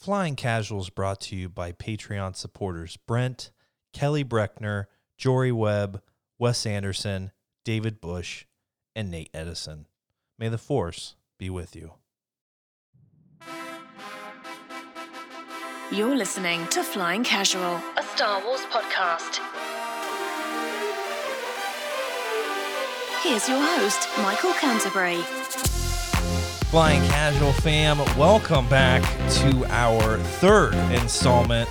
Flying Casuals brought to you by Patreon supporters Brent, Kelly Breckner, Jory Webb, Wes Anderson, David Bush, and Nate Edison. May the Force be with you. You're listening to Flying Casual, a Star Wars podcast. Here's your host, Michael Canterbury. Flying Casual fam, welcome back to our third installment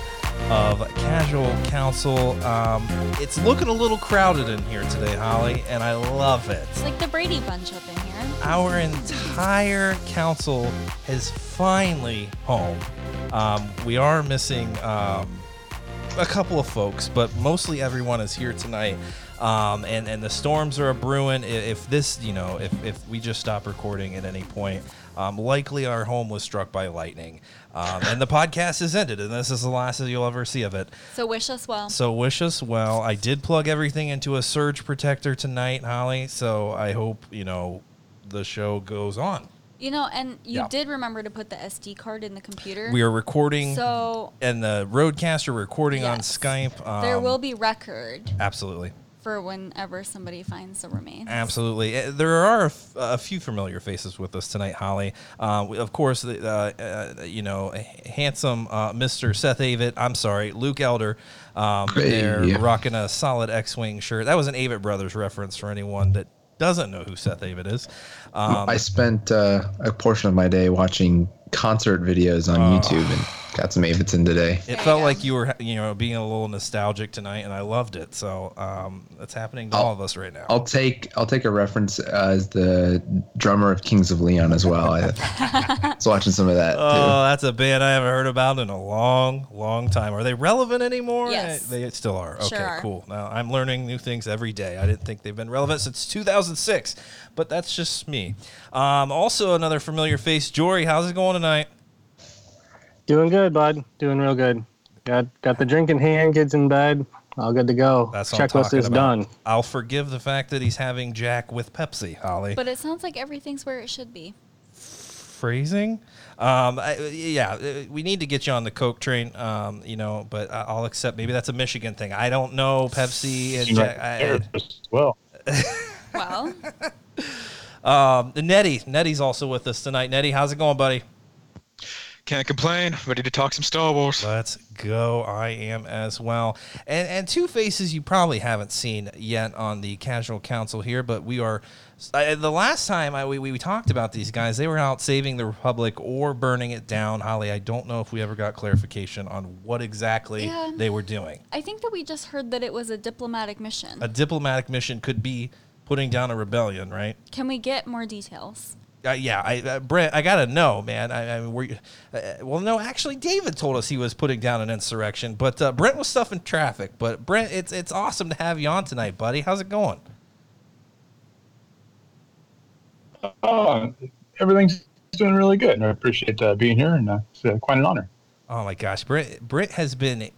of Casual Council. Um, it's looking a little crowded in here today, Holly, and I love it. It's like the Brady Bunch up in here. Our entire council is finally home. Um, we are missing um, a couple of folks, but mostly everyone is here tonight. Um, and and the storms are a brewing. If this, you know, if, if we just stop recording at any point, um, likely our home was struck by lightning, um, and the podcast is ended, and this is the last that you'll ever see of it. So wish us well. So wish us well. I did plug everything into a surge protector tonight, Holly. So I hope you know the show goes on. You know, and you Yeah. did remember to put the SD card in the computer. We are recording, So and the RODECaster recording on Skype. Um, there will be record absolutely. For whenever somebody finds the remains. Absolutely. Uh, There are a, f- a few familiar faces with us tonight, Holly. Uh, we- of course, the, uh, uh, you know, handsome uh, Mr. Seth Avett. I'm sorry, Luke Elder. Um, Hey. They're rocking a solid X-wing shirt. That was an Avett Brothers reference for anyone that doesn't know who Seth Avett is. Um, I spent uh, a portion of my day watching concert videos on YouTube and got some Avidson today. it you felt go. like you were, you know, being a little nostalgic tonight, and I loved it. So um, it's happening to I'll- all of us right now. I'll take I'll take a reference as the drummer of Kings of Leon as well. I was watching some of that too. Oh, that's a band I haven't heard about in a long, long time. Are they relevant anymore? Yes. Uh, They still are. Sure Okay, are. cool. Now I'm learning new things every day. I didn't think they've been relevant since 2006, but that's just me. Um, also, another familiar face, Jory. How's it going tonight? Doing good, bud. Doing real good. Got got the drink in hand, kids in bed. All good to go. That's what I'm Checklist talking is about. done. I'll forgive the fact that he's having Jack with Pepsi, Holly. But it sounds like everything's where it should be. phrasing. Um, I, yeah, uh, we need to get you on the Coke train. Um, you know, but I- I'll accept. Maybe that's a Michigan thing. I don't know Pepsi and Jack. I, well, Well, Um, Nettie, Nettie's also with us tonight. Nettie, how's it going, buddy? Can't complain. Ready to talk some Star Wars. Let's go. I am as well. And and two faces you probably haven't seen yet on the Casual Council here, but we are. I, the last time I, we, we talked about these guys, they were out saving the Republic or burning it down. Holly, I don't know if we ever got clarification on what exactly Yeah. they were doing. I think that we just heard that it was a diplomatic mission. A diplomatic mission could be putting down a rebellion, right? Can we get more details? Uh, yeah, I, uh, Brent, I gotta know, man. I, I mean, were you, uh, well, no, actually, David told us he was putting down an insurrection, but uh, Brent was stuffing traffic. But Brent, it's it's awesome to have you on tonight, buddy. How's it going? Oh, everything's doing really good. and I appreciate uh, being here, and uh, it's uh, quite an honor. Oh my gosh, Brent, Brent has been.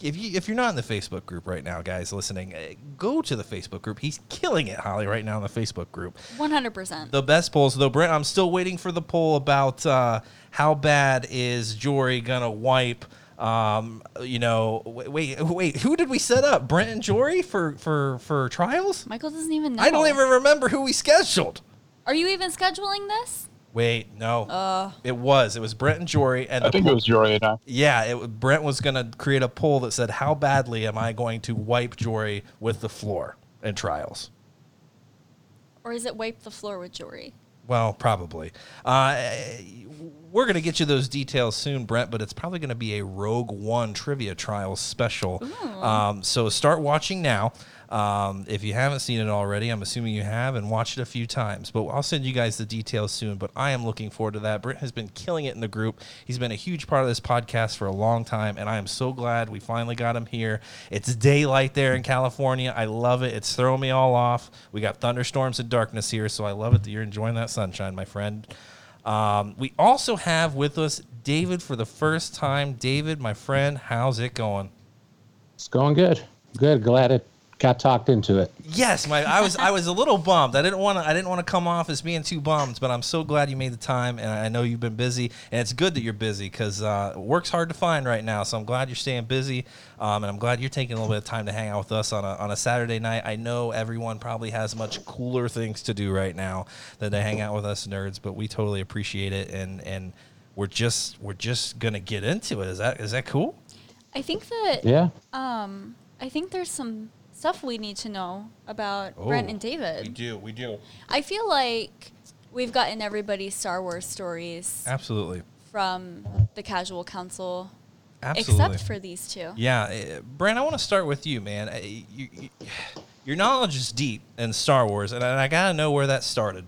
If you if you're not in the Facebook group right now, guys listening, uh, go to the Facebook group. He's killing it, Holly, right now in the Facebook group. 100%. the best polls though brent i'm still waiting for the poll about uh, how bad is jory gonna wipe um, you know wait, wait wait who did we set up brent and jory for for for trials Michael doesn't even know. i don't even remember who we scheduled Are you even scheduling this? Wait no Uh, it was it was brent and jory and I think poll- it was Jory and I. yeah it, brent was gonna create a poll that said how badly am i going to wipe jory with the floor in trials or is it wipe the floor with Jory? Well, probably. Uh, we're going to get you those details soon, Brent, but it's probably going to be a Rogue One trivia trials special. Um, so start watching now. Um, if you haven't seen it already, I'm assuming you have and watched it a few times. But I'll send you guys the details soon. But I am looking forward to that. Brent has been killing it in the group. He's been a huge part of this podcast for a long time, and I am so glad we finally got him here. It's daylight there in California. I love it. It's throwing me all off. We got thunderstorms and darkness here, so I love it that you're enjoying that sunshine, my friend. Um, we also have with us David for the first time. David, my friend, how's it going? It's going good. Good. Glad it got talked into it. Yes, my I was I was a little bummed. I didn't want to I didn't want to come off as being too bummed, but I'm so glad you made the time, and I know you've been busy, and it's good that you're busy because uh, work's hard to find right now. So I'm glad you're staying busy, um, and I'm glad you're taking a little bit of time to hang out with us on a on a Saturday night. I know everyone probably has much cooler things to do right now than to hang out with us nerds, but we totally appreciate it, and and we're just we're just gonna get into it. Is that is that cool? I think that Yeah. um I think there's some stuff we need to know about Brent and David. We do, we do. I feel like we've gotten everybody's Star Wars stories Absolutely, from the Casual Council, absolutely. except for these two. Yeah, uh, Brent, I want to start with you, man. Uh, You, you, your knowledge is deep in Star Wars, and I, and I gotta know where that started.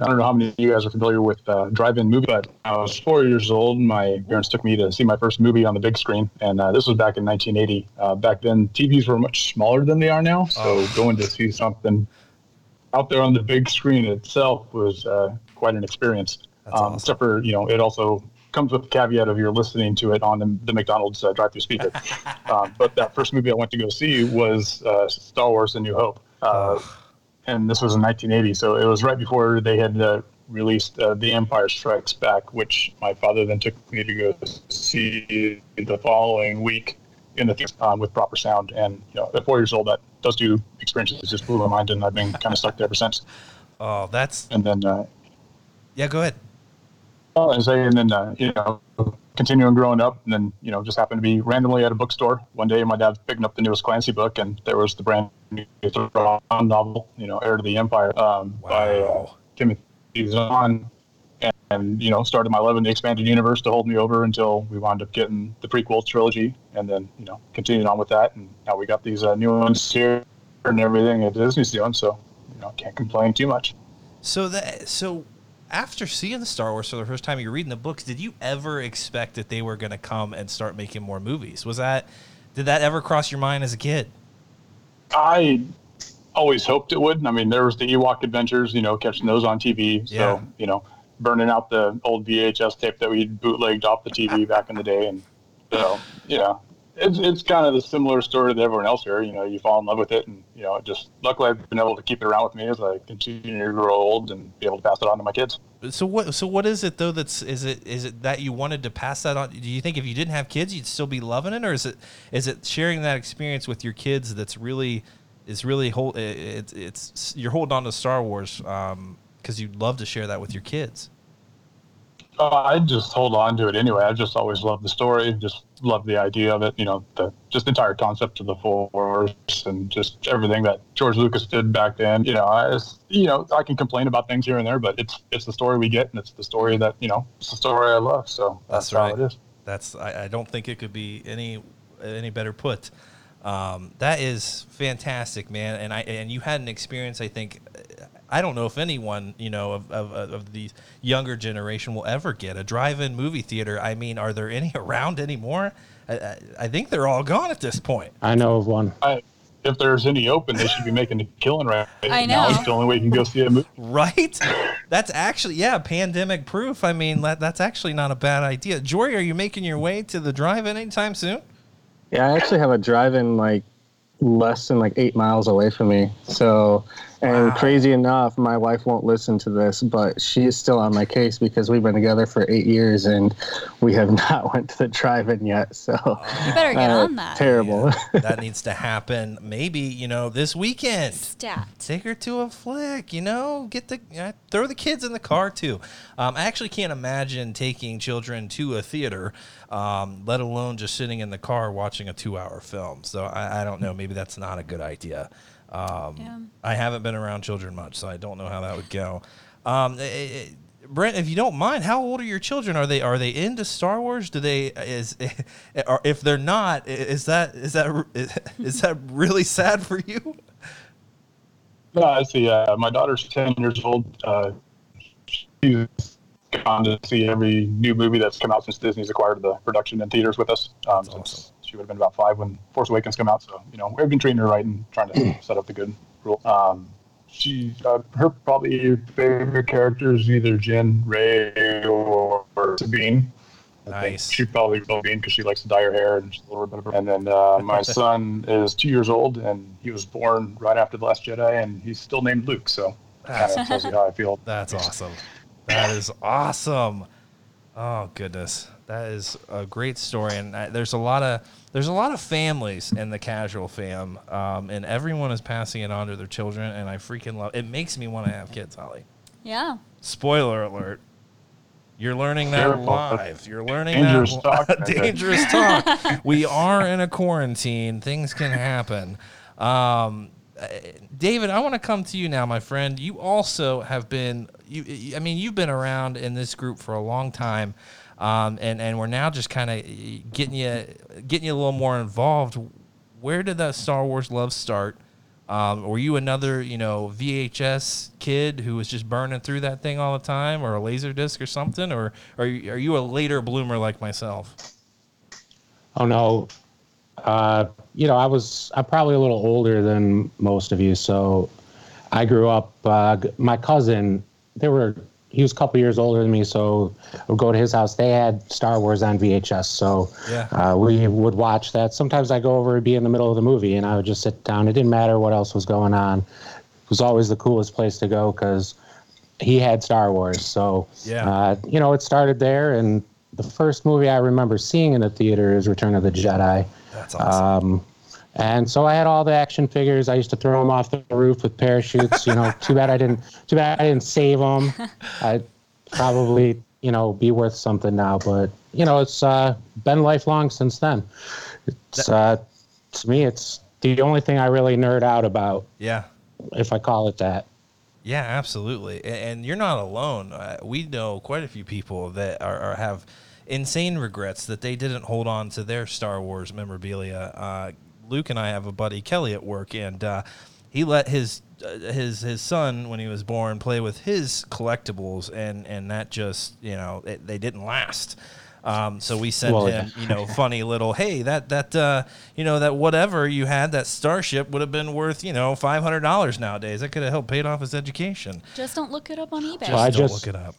I don't know how many of you guys are familiar with uh, drive-in movie, but I was four years old. My parents took me to see my first movie on the big screen, and uh, this was back in 1980. Uh, back then, TVs were much smaller than they are now, so Oh. going to see something out there on the big screen itself was uh, quite an experience. Um, awesome. Except for you know, it also comes with the caveat of you're listening to it on the, the McDonald's uh, drive-through speaker. um, but that first movie I went to go see was uh, Star Wars: A New Hope. Uh, and this was in 1980, so it was right before they had uh, released uh, The Empire Strikes Back, which my father then took me to go see the following week in the theater um, with proper sound. And you know, at four years old, that those two experiences just blew my mind, and I've been kind of stuck there ever since. Oh, that's And then, uh, yeah. Go ahead. oh, and say, and then uh, you know, continuing growing up, and then you know, just happened to be randomly at a bookstore one day. My dad's picking up the newest Clancy book, and there was the brand new Thrawn novel, you know, Heir to the Empire, um, by uh, Timothy Zahn, and, and you know, started my love in the expanded universe to hold me over until we wound up getting the prequel trilogy, and then you know, continued on with that, and now we got these uh, new ones here and everything that Disney's doing. So you know, can't complain too much. So that so after seeing the Star Wars for the first time, you're reading the books. Did you ever expect that they were going to come and start making more movies? Was that did that ever cross your mind as a kid? I always hoped it would. I mean, there was the Ewok Adventures, you know, catching those on TV. So, Yeah. you know, burning out the old VHS tape that we bootlegged off the TV back in the day. And so, you know, it's, it's kind of the similar story to everyone else here. You know, you fall in love with it. And, you know, it just luckily I've been able to keep it around with me as I continue to grow old and be able to pass it on to my kids. So what so what is it though that's is it is it that you wanted to pass that on? Do you think if you didn't have kids you'd still be loving it or is it is it sharing that experience with your kids that's really is really hold it's it's you're holding on to Star Wars um cuz you'd love to share that with your kids. Uh, I just hold on to it anyway. I just always loved the story, just loved the idea of it. You know, the just entire concept of the Force and just everything that George Lucas did back then. You know, I just, you know I can complain about things here and there, but it's it's the story we get, and it's the story that you know it's the story I love. So That's that's, how right. it is. That's I, I don't think it could be any any better put. Um, that is fantastic, man. And I and you had an experience. I think I don't know if anyone you know of of, of the younger generation will ever get a drive-in movie theater. I mean, are there any around anymore? I, I, I think they're all gone at this point. I know of one. I, if there's any open, they should be making a killing right I now. know. It's the only way you can go see a movie. Right? That's actually yeah, pandemic proof. I mean, that, that's actually not a bad idea. Jory, are you making your way to the drive-in anytime soon? Yeah, I actually have a drive-in like less than like eight miles away from me. So, and Wow. crazy enough, my wife won't listen to this, but she is still on my case because we've been together for eight years and we have not went to the drive-in yet. So, You better get uh, on that. Terrible. that needs to happen maybe you know this weekend Stat. take her to a flick you know get the uh, throw the kids in the car too um, i actually can't imagine taking children to a theater um, let alone just sitting in the car watching a two hour film so i, I don't know maybe that's not a good idea um, Yeah. i haven't been around children much so i don't know how that would go um, eh, eh, Brent, if you don't mind, how old are your children? Are they are they into Star Wars? Do they is or if they're not, is that is that is that really sad for you? No, I see. Uh, my daughter's ten years old. Uh, she's gone to see every new movie that's come out since Disney's acquired the production in theaters with us. Um, since awesome. She would have been about five when Force Awakens come out. So you know we've been treating her right and trying to set up the good rule. Um, she, uh, her probably favorite character is either Jyn, Rey, or, or Sabine. I think Nice. She probably will Bean because she likes to dye her hair and she's a little bit of. A, and then uh, my son is two years old and he was born right after the Last Jedi and he's still named Luke. So kind of tells you how I feel. That's awesome. That is awesome. Oh goodness, that is a great story, and I, there's a lot of there's a lot of families in the casual fam, um, and everyone is passing it on to their children, and I freaking love. It makes me want to have kids, Holly. Yeah. Spoiler alert. You're learning that Careful. live. You're learning Dangerous that talk right dangerous talk. we are in a quarantine. Things can happen. Um, uh, David, I want to come to you now, my friend. You also have been. You, I mean, you've been around in this group for a long time, um, and and we're now just kind of getting you getting you a little more involved. Where did that Star Wars love start? Um, were you another, you know, VHS kid who was just burning through that thing all the time, or a laser disc or something, or are you, are you a later bloomer like myself? Oh no, uh, you know I was I'm probably a little older than most of you, so I grew up. Uh, my cousin, they were he was a couple years older than me, so I would go to his house. They had Star Wars on VHS, so Yeah. uh, we would watch that. Sometimes I'd go over and be in the middle of the movie, and I would just sit down. It didn't matter what else was going on. It was always the coolest place to go because he had Star Wars. So Yeah. uh, you know, it started there, and the first movie I remember seeing in the theater is Return of the Jedi. That's awesome. Um, and so I had all the action figures. I used to throw them off the roof with parachutes. You know, too bad I didn't. Too bad I didn't save them. I'd probably, you know, be worth something now. But you know, it's uh, been lifelong since then. It's uh, to me, it's the only thing I really nerd out about, yeah. if I call it that. Yeah, absolutely. And you're not alone. Uh, we know quite a few people that are, are have insane regrets that they didn't hold on to their Star Wars memorabilia. Uh, Luke and I have a buddy Kelly at work, and uh, he let his uh, his his son when he was born play with his collectibles, and and that just you know it, they didn't last. Um, so we sent Well, him, you know, funny little, hey, that that uh, you know that whatever you had, that starship would have been worth, you know, five hundred dollars nowadays. That could have helped paid off his education. Just don't look it up on eBay. Just Well, I don't just- look it up.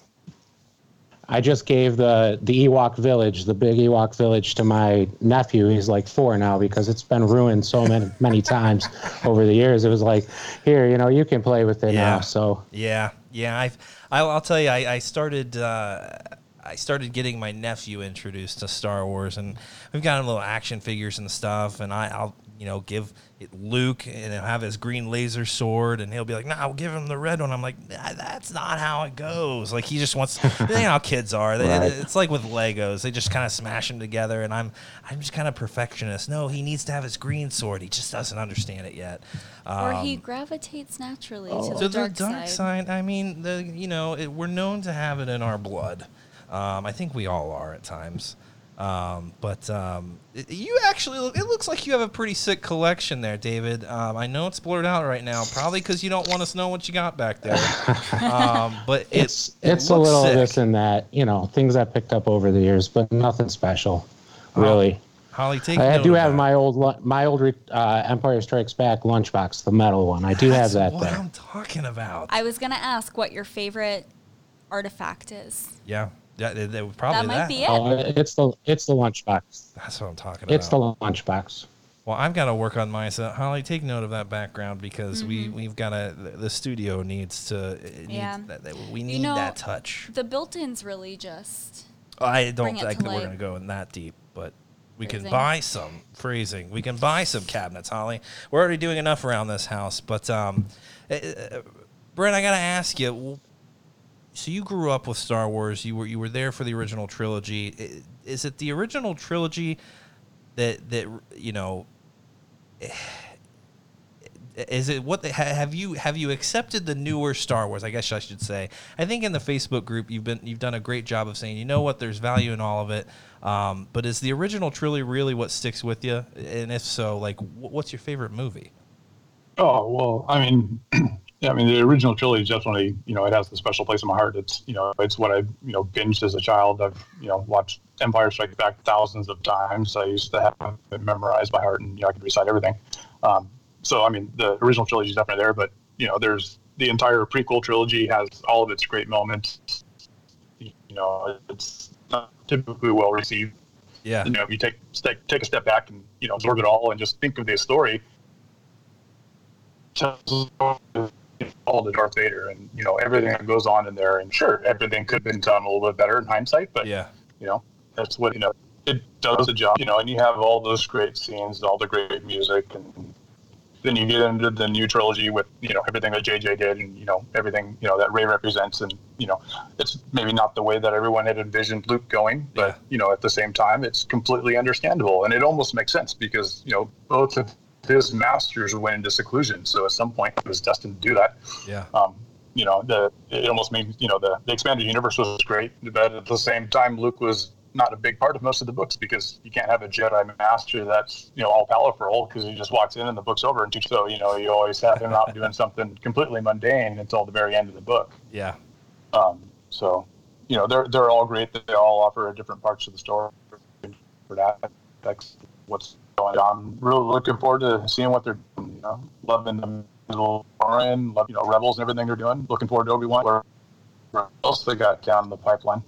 I just gave the the Ewok village, the big Ewok village, to my nephew. He's like four now because it's been ruined so many many times over the years. It was like, here, you know, you can play with it Yeah. now. So Yeah, yeah. I've, I'll, I'll tell you, I, I started, uh, I started getting my nephew introduced to Star Wars, and we've got him little action figures and stuff. And I, I'll, you know, give it Luke and he'll have his green laser sword, and he'll be like, "No, I'll give him the red one." I'm like, nah, "That's not how it goes." Like he just wants, you know, how kids are. They, Right. It's like with Legos; they just kind of smash them together. And I'm, I'm just kind of perfectionist. No, he needs to have his green sword. He just doesn't understand it yet. or Um, he gravitates naturally to so the the dark, dark, side. side. I mean, the you know, it, we're known to have it in our blood. Um, I think we all are at times. Um, but um, it- you actually look. It looks like you have a pretty sick collection there, David. Um, I know it's blurred out right now, probably because you don't want us to know what you got back there. um, but it, it's it it's a little sick. this and that, you know, things I picked up over the years, but nothing special, really. Holly, take. I do have that. my old my old uh, Empire Strikes Back lunchbox, the metal one. I do That's have that there. what there. I'm talking about. I was gonna ask what your favorite artifact is. yeah, yeah, they, they, probably that might be it. Oh, it's the it's the lunchbox. That's what I'm talking about. It's the lunchbox. Well, I've got to work on mine. So Holly, take note of that background because we Mm-hmm. we've got to. The the studio needs to. It needs Yeah. that, that- we need know, that touch. The built-ins really just I don't think that we're going to go in that deep, but we can buy some phrasing. We can buy some cabinets, Holly. We're already doing enough around this house, but um, uh, uh, Brent, I got to ask you. So you grew up with Star Wars. You were you were there for the original trilogy. Is it the original trilogy that that you know? Is it what the, have you have you accepted the newer Star Wars? I guess I should say. I think in the Facebook group you've been you've done a great job of saying you know what there's value in all of it. Um, but is the original trilogy really what sticks with you? And if so, like what's your favorite movie? Oh well, I mean, yeah, I mean the original trilogy is definitely you know it has a special place in my heart. It's you know it's what I you know binged as a child. I've you know watched Empire Strikes Back thousands of times. I used to have it memorized by heart, and you know I could recite everything. Um, so I mean the original trilogy is definitely there, but you know there's the entire prequel trilogy has all of its great moments. You know it's not typically well received. Yeah. You know, if you take take take a step back and you know absorb it all and just think of the story, tells all the Darth Vader and you know everything that goes on in there. And sure, everything could have been done a little bit better in hindsight, but Yeah. you know that's what you know it does the job. You know, and you have all those great scenes, all the great music, and then you get into the new trilogy with you know everything that JJ did, and you know everything you know that Rey represents, and you know it's maybe not the way that everyone had envisioned Luke going, but Yeah. you know at the same time it's completely understandable, and it almost makes sense because you know both of his masters went into seclusion, so at some point he was destined to do that. Yeah. Um, you know, the it almost means you know the, the expanded universe was great, but at the same time, Luke was not a big part of most of the books because you can't have a Jedi master that's you know all powerful because he just walks in and the book's over and teaches. So you know you always have him out doing something completely mundane until the very end of the book. Yeah. Um, so you know they're they're all great. They all offer different parts of the story for that. That's what's going on. I'm really looking forward to seeing what they're doing, you know loving the Mandalorian, love you know Rebels and everything they're doing. Looking forward to Obi Wan. What else they got down in the pipeline?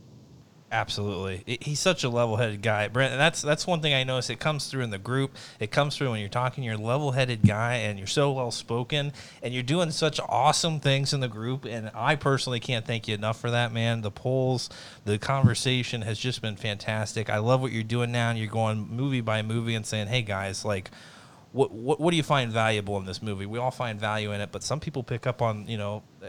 Absolutely, He- he's such a level-headed guy, Brent. And that's that's one thing I notice. It comes through in the group. It comes through when you're talking. You're a level-headed guy, and you're so well-spoken, and you're doing such awesome things in the group. And I personally can't thank you enough for that, man. The polls, the conversation has just been fantastic. I love what you're doing now, and you're going movie by movie and saying, "Hey guys, like." What, what, what do you find valuable in this movie? We all find value in it, but some people pick up on, you know, uh,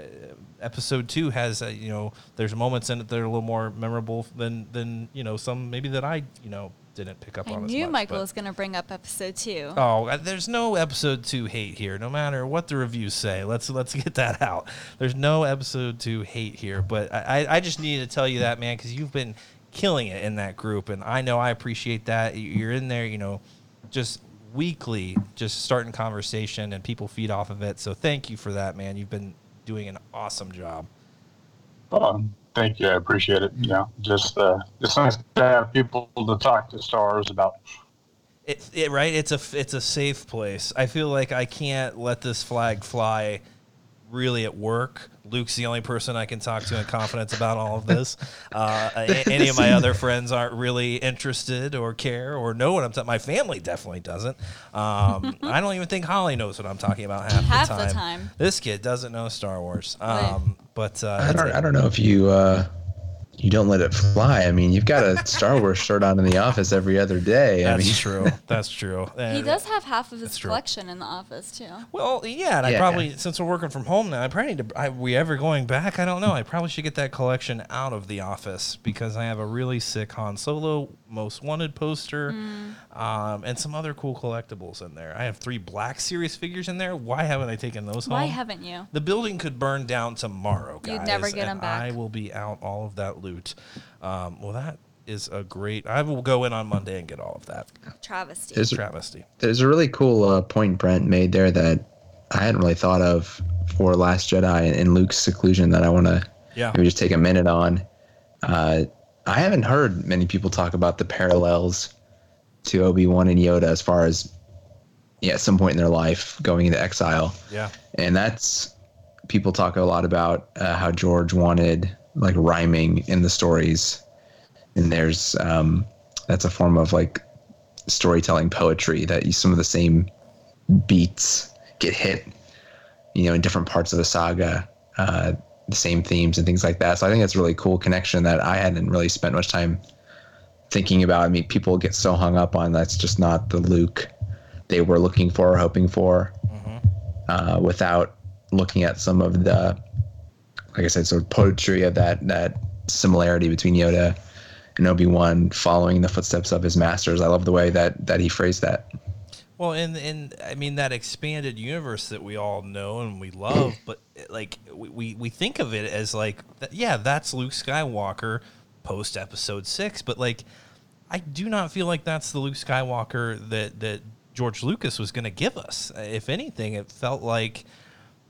episode two has, uh, you know, there's moments in it that are a little more memorable than, than you know, some maybe that I, you know, didn't pick up I on as knew much. Michael but- was going to bring up episode two. Oh, uh, there's no episode two hate here. No matter what the reviews say, let's let's get that out. There's no episode two hate here, but I I I just needed to tell you that man because you've been killing it in that group, and I know I appreciate that. You're in there, you know, just weekly, just starting conversation, and people feed off of it. So thank you for that, man. You've been doing an awesome job. Um, thank you. I appreciate it. You know, just uh, it's nice to have people to talk to stars about. It, it right. It's a it's a safe place. I feel like I can't let this flag fly. Really at work. Luke's the only person I can talk to in confidence about all of this. Uh, a- any of my other friends aren't really interested or care or know what I'm talking. My family definitely doesn't. Um, I don't even think Holly knows what I'm talking about half, Half the, the time. time. This kid doesn't know Star Wars. Right. Um, but uh, I don't, I don't know if you uh, you don't let it fly. I mean, you've got a Star Wars shirt on in the office every other day. I That's mean, true. That's true. He does have half of his That's true. collection in the office too. Well, yeah, and I probably since we're working from home now, I probably need to. I, we ever going back? I don't know. I probably should get that collection out of the office because I have a really sick Han Solo Most Wanted poster, um, and some other cool collectibles in there. I have three Black Series figures in there. Why haven't I taken those Why home? haven't you? the building could burn down tomorrow, guys. You'd never get 'em and back. I will be out all of that loot. Um, well, that is a great. I will go in on Monday and get all of that. Travesty. there's, Travesty. there's a really cool uh, point Brent made there that I hadn't really thought of for Last Jedi and Luke's seclusion that I want to Yeah. maybe just take a minute on. Uh, I haven't heard many people talk about the parallels to Obi Wan and Yoda as far as yeah, at some point in their life going into exile. Yeah. and that's people talk a lot about uh, how George wanted like rhyming in the stories, and there's um, that's a form of like storytelling poetry that you, some of the same beats get hit, you know, in different parts of the saga, uh, the same themes and things like that. So I think that's a really cool connection that I hadn't really spent much time thinking about. I mean, people get so hung up on that's just not the Luke they were looking for or hoping for uh, without looking at some of the, like I said, sort of poetry of that that similarity between Yoda and Obi Wan following the footsteps of his masters. I love the way that that he phrased that. Well, and and I mean that expanded universe that we all know and we love, but like we, we, we think of it as like yeah, that's Luke Skywalker post Episode Six, but like I do not feel like that's the Luke Skywalker that that George Lucas was going to give us. If anything, it felt like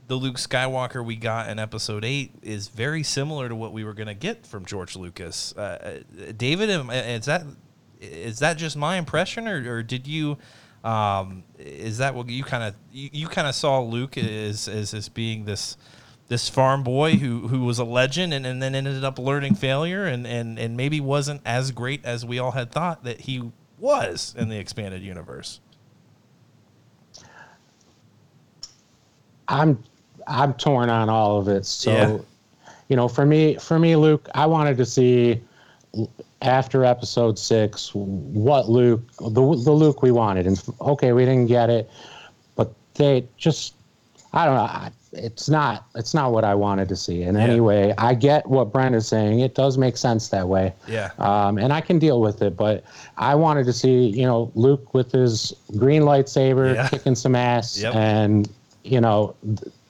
the Luke Skywalker we got in Episode Eight is very similar to what we were going to get from George Lucas. Uh, uh, David, is that is that just my impression, or, or did you? Um, is that what you kind of you, you kind of saw Luke as, as as being this this farm boy who who was a legend and, and then ended up learning failure and, and and maybe wasn't as great as we all had thought that he was in the expanded universe. I'm I'm torn on all of it. So, Yeah. you know, for me, for me, Luke, I wanted to see after episode six what Luke, the the Luke we wanted, and okay, we didn't get it, but they just, I don't know. It's not it's not what I wanted to see. And Yeah. anyway, I get what Brent is saying. It does make sense that way. Yeah. Um, and I can deal with it, but I wanted to see, you know, Luke with his green lightsaber Yeah. kicking some ass, Yep. and you know,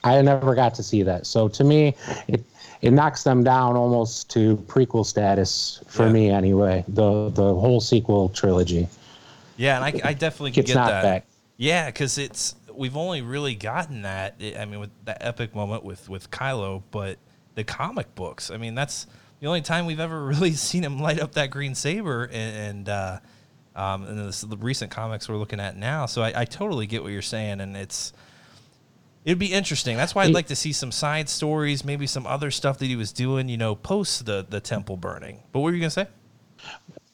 I never got to see that. So to me, it it knocks them down almost to prequel status for Yeah. me, anyway. The the whole sequel trilogy. Yeah, and I, I definitely get that. back. Yeah, because it's we've only really gotten that. I mean, with that epic moment with with Kylo, but the comic books. I mean, that's the only time we've ever really seen him light up that green saber, and, and uh, um, and this, the recent comics we're looking at now. So I, I totally get what you're saying, and it's it'd be interesting. That's why I'd like to see some side stories, maybe some other stuff that he was doing, you know, post the the temple burning. But what were you gonna say?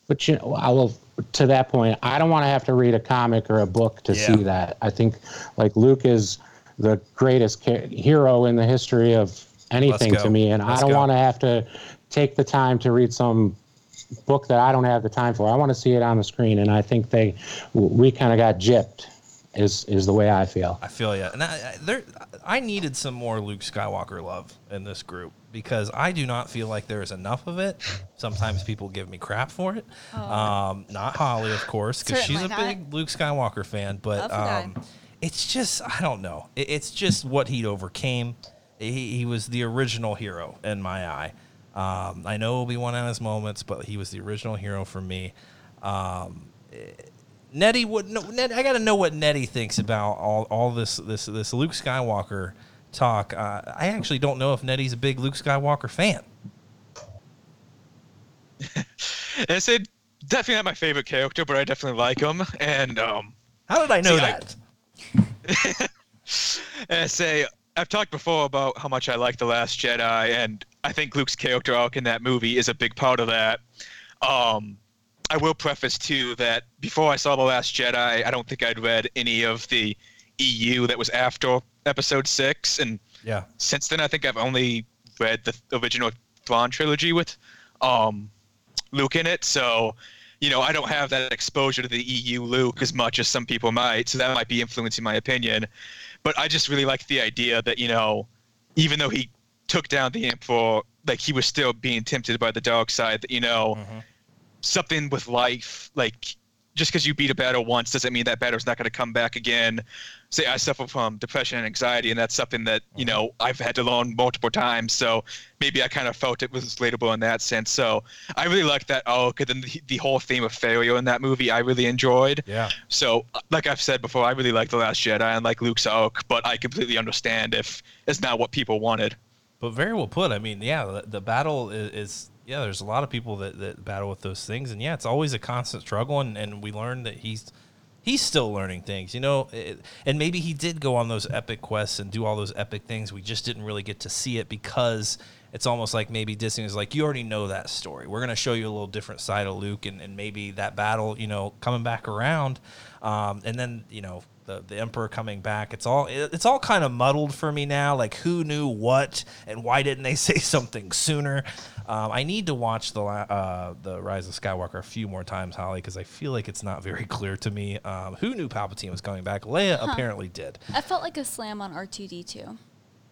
But you know, I will to that point. I don't want to have to read a comic or a book to Yeah. see that. I think like Luke is the greatest hero in the history of anything to me, and Let's I don't want to have to take the time to read some book that I don't have the time for. I want to see it on the screen, and I think they we kind of got gypped. Is is the way I feel. I feel you. And I, I, there, I needed some more Luke Skywalker love in this group because I do not feel like there is enough of it. Sometimes people give me crap for it. Um, not Holly, of course, because she's a not. big Luke Skywalker fan. But Love the guy. um, it's just, I don't know. It, it's just what he overcame. He, he was the original hero in my eye. Um, I know Obi Wan had his moments, but he was the original hero for me. Um, Nettie would no. Ned, I got to know what Nettie thinks about all, all this this this Luke Skywalker talk. Uh, I actually don't know if Nettie's a big Luke Skywalker fan. And I said definitely not my favorite character, but I definitely like him. And um, How did I know See, that? and I say I've talked before about how much I like the Last Jedi, and I think Luke's character arc in that movie is a big part of that. Um, I will preface too that before I saw the Last Jedi, I don't think I'd read any of the EU that was after Episode Six, and yeah, since then I think I've only read the original Thrawn trilogy with um, Luke in it. So, you know, I don't have that exposure to the EU Luke as much as some people might. So that might be influencing my opinion. But I just really like the idea that, you know, even though he took down the Emperor, like he was still being tempted by the dark side, that, you know, something with life, like just because you beat a battle once doesn't mean that battle's not going to come back again. Say I suffer from depression and anxiety, and that's something that you mm-hmm. know I've had to learn multiple times. So maybe I kind of felt it was relatable in that sense. So I really liked that oh, arc, and then the, the whole theme of failure in that movie I really enjoyed. yeah. So like I've said before, I really like the Last Jedi and like Luke's arc, but I completely understand if it's not what people wanted. But very well put. I mean, yeah, the, the battle is, is yeah. There's a lot of people that, that battle with those things, and yeah, it's always a constant struggle. And, and we learned that he's he's still learning things, you know. It, and maybe he did go on those epic quests and do all those epic things. We just didn't really get to see it because it's almost like maybe Disney was like, you already know that story. We're gonna show you a little different side of Luke, and, and maybe that battle, you know, coming back around, um, and then you know the, the emperor coming back. It's all it- it's all kind of muddled for me now. Like who knew what and why didn't they say something sooner? Um, i need to watch the uh, the rise of skywalker a few more times holly because i feel like it's not very clear to me. Um, who knew palpatine was coming back? Leia apparently did. I felt like a slam on R2D2.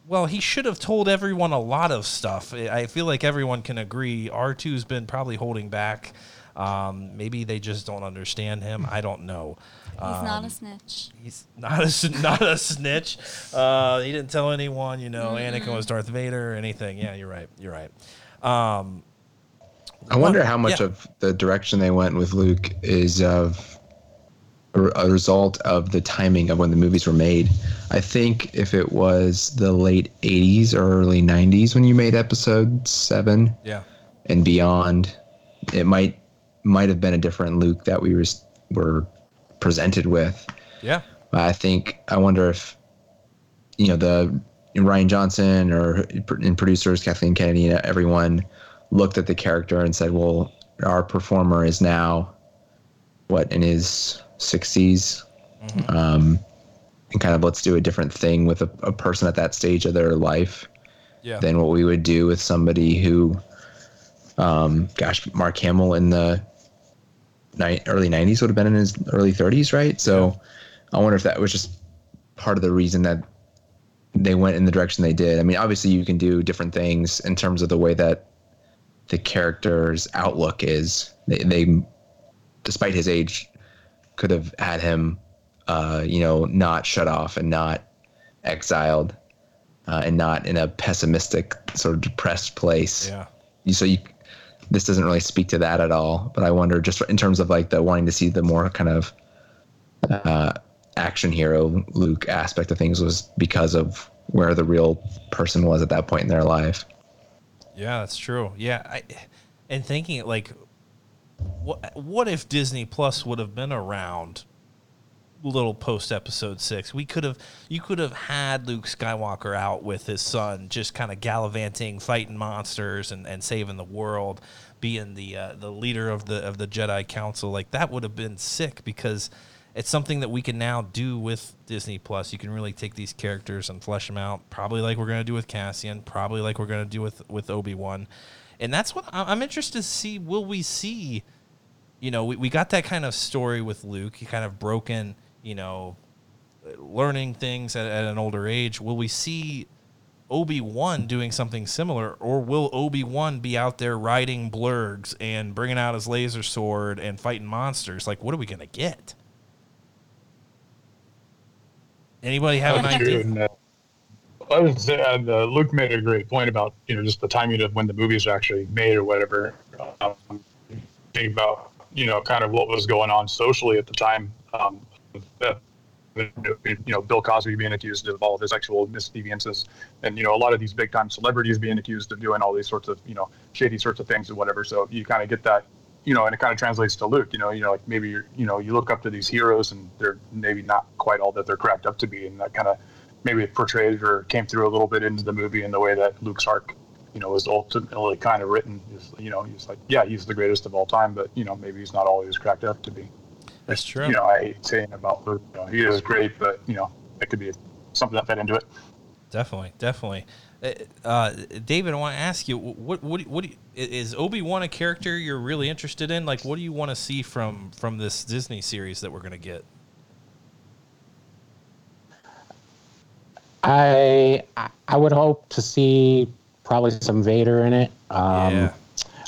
well he should have told everyone a lot of stuff. I I feel like everyone can agree r2's been probably holding back um, maybe they just don't understand him i don't know He's Um, not a snitch. He's not a s- not a snitch. Uh, he didn't tell anyone. You know, Anakin was Darth Vader or anything. Yeah, you're right. You're right. Um, I wonder how much yeah. of the direction they went with Luke is of a, a result of the timing of when the movies were made. I think if it was the late 80s or early 90s when you made episode 7 yeah. and beyond, it might might have been a different Luke that we were were presented with. Yeah. I think I wonder if you know the Rian Johnson or in producers Kathleen Kennedy, and everyone looked at the character and said, "Well, our performer is now what in his 60s, mm-hmm. um, and kind of let's do a different thing with a, a person at that stage of their life yeah. than what we would do with somebody who, um, gosh, Mark Hamill in the ni- early 90s would have been in his early 30s, right? So. I wonder if that was just part of the reason that they went in the direction they did. I mean, obviously, you can do different things in terms of the way that the character's outlook is. They, they despite his age, could have had him, uh, you know, not shut off and not exiled, uh, and not in a pessimistic, sort of depressed place. Yeah. So you, this doesn't really speak to that at all. But I wonder, just in terms of like the wanting to see the more kind of uh, action hero Luke aspect of things was because of where the real person was at that point in their life. Yeah, that's true. Yeah, I, and thinking like, what what if Disney Plus would have been around? Little post episode six, we could have you could have had Luke Skywalker out with his son, just kind of gallivanting, fighting monsters, and, and saving the world, being the uh, the leader of the of the Jedi Council. Like that would have been sick because it's something that we can now do with Disney Plus. You can really take these characters and flesh them out, probably like we're to do with Cassian, probably like we're to do with with Obi Wan, and that's what I'm interested to see. Will we see? You know, we, we got that kind of story with Luke. He kind of broken, you know, learning things at, at an older age. Will we see Obi Wan doing something similar, or will Obi Wan be out there riding blurrgs and bringing out his laser sword and fighting monsters? Like, what are we gonna get? Anybody have an idea? And, uh, I was saying, uh, Luke made a great point about you know just the timing of when the movies are actually made or whatever. Um, think about you know kind of what was going on socially at the time. Um, you know, Bill Cosby being accused of all of his sexual misdeviances, and you know, a lot of these big time celebrities being accused of doing all these sorts of you know shady sorts of things or whatever. So you kind of get that you know, and it kind of translates to Luke. You know, you know, like maybe you're, you know, you look up to these heroes, and they're maybe not quite all that they're cracked up to be, and that kind of maybe portrayed or came through a little bit into the movie in the way that Luke's arc, you know, was ultimately kind of written. You know, he's like, yeah, he's the greatest of all time, but you know, maybe he's not all he's cracked up to be. That's true. You know, I hate saying about Luke. You know, he is great, but you know, it could be something that fed into it. Definitely, definitely. Uh, uh, David, I want to ask you what what what is Obi Wan a character you're really interested in? Like, what do you want to see from from this Disney series that we're going to get? I I would hope to see probably some Vader in it. Um, yeah.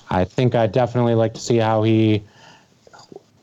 I think I'd definitely like to see how he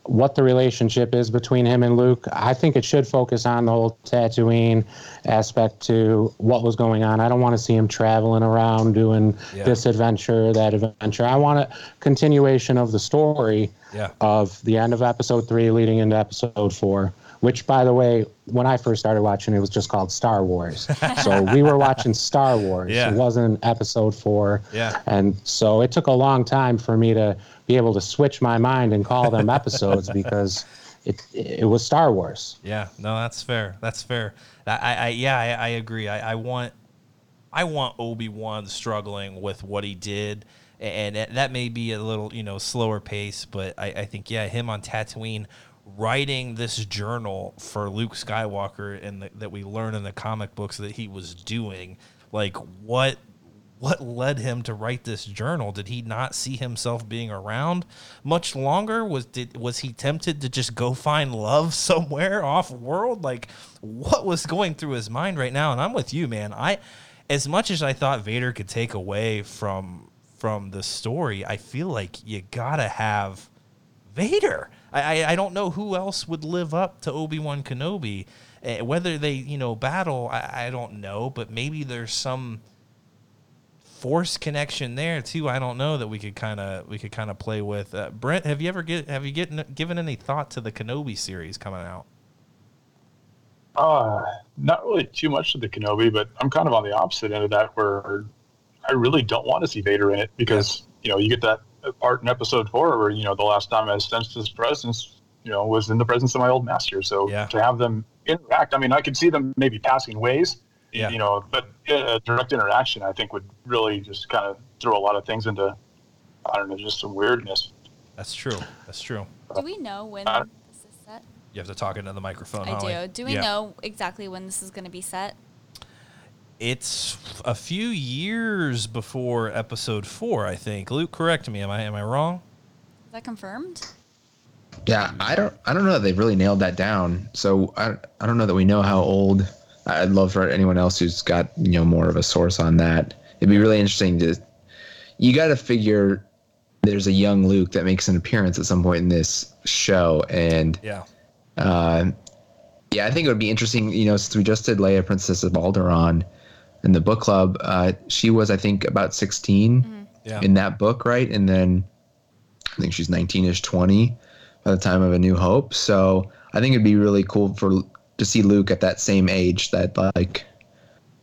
what the relationship is between him and Luke. I think it should focus on the whole Tatooine aspect to what was going on. I don't want to see him traveling around doing yeah. this adventure, that adventure. I want a continuation of the story yeah. of the end of episode three leading into episode four which by the way when i first started watching it was just called star wars so we were watching star wars yeah. it wasn't episode four yeah. and so it took a long time for me to be able to switch my mind and call them episodes because it it was star wars. Yeah no that's fair. That's fair. I, I yeah I, I agree. I, I want i want obi-wan struggling with what he did and that may be a little you know slower pace but I, I think yeah him on tatooine writing this journal for Luke Skywalker and that we learn in the comic books that he was doing. Like what what led him to write this journal? Did he not see himself being around much longer? Was did was he tempted to just go find love somewhere off world? Like what was going through his mind right now? And I'm with you, man. I as much as I thought Vader could take away from from the story, I feel like you gotta have Vader. I, I don't know who else would live up to Obi Wan Kenobi. Uh, whether they you know battle, I, I don't know, but maybe there's some force connection there too. I don't know that we could kind of we could kind of play with. Uh, Brent, have you ever get have you get, given any thought to the Kenobi series coming out? Uh, not really too much to the Kenobi, but I'm kind of on the opposite end of that, where I really don't want to see Vader in it because yeah. you know you get that part in episode four where you know the last time I sensed his presence, you know, was in the presence of my old master. So yeah. to have them interact, I mean, I could see them maybe passing ways, Yeah. You know, but uh, direct interaction, I think, would really just kind of throw a lot of things into, I don't know, just some weirdness. That's true. That's true. Do we know when Uh, this is set? You have to talk into the microphone. I Holly. do. Do we Yeah. know exactly when this is going to be set? It's a few years before episode four, I think. Luke, correct me. Am I am I wrong? Is that confirmed? Yeah, I don't I don't know that they've really nailed that down. So I I don't know that we know how old. I'd love for anyone else who's got you know more of a source on that. It'd be really interesting to. You got to figure there's a young Luke that makes an appearance at some point in this show, and Yeah. uh, yeah, I think it would be interesting. You know, since we just did Leia, Princess of Alderaan, in the book club, uh, she was I think about 16 Yeah. in that book, right? And then I think she's 19ish, 20 by the time of A New Hope. So I think it'd be really cool for to see Luke at that same age, that like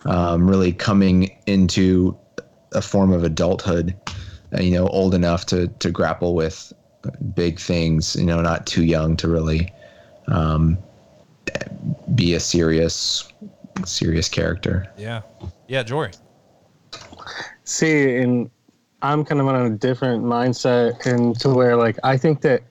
um, really coming into a form of adulthood, uh, you know, old enough to to grapple with big things, you know, not too young to really um, be a serious serious character. Yeah. Yeah, Jory. See, and I'm kind of on a different mindset, and to where like I think that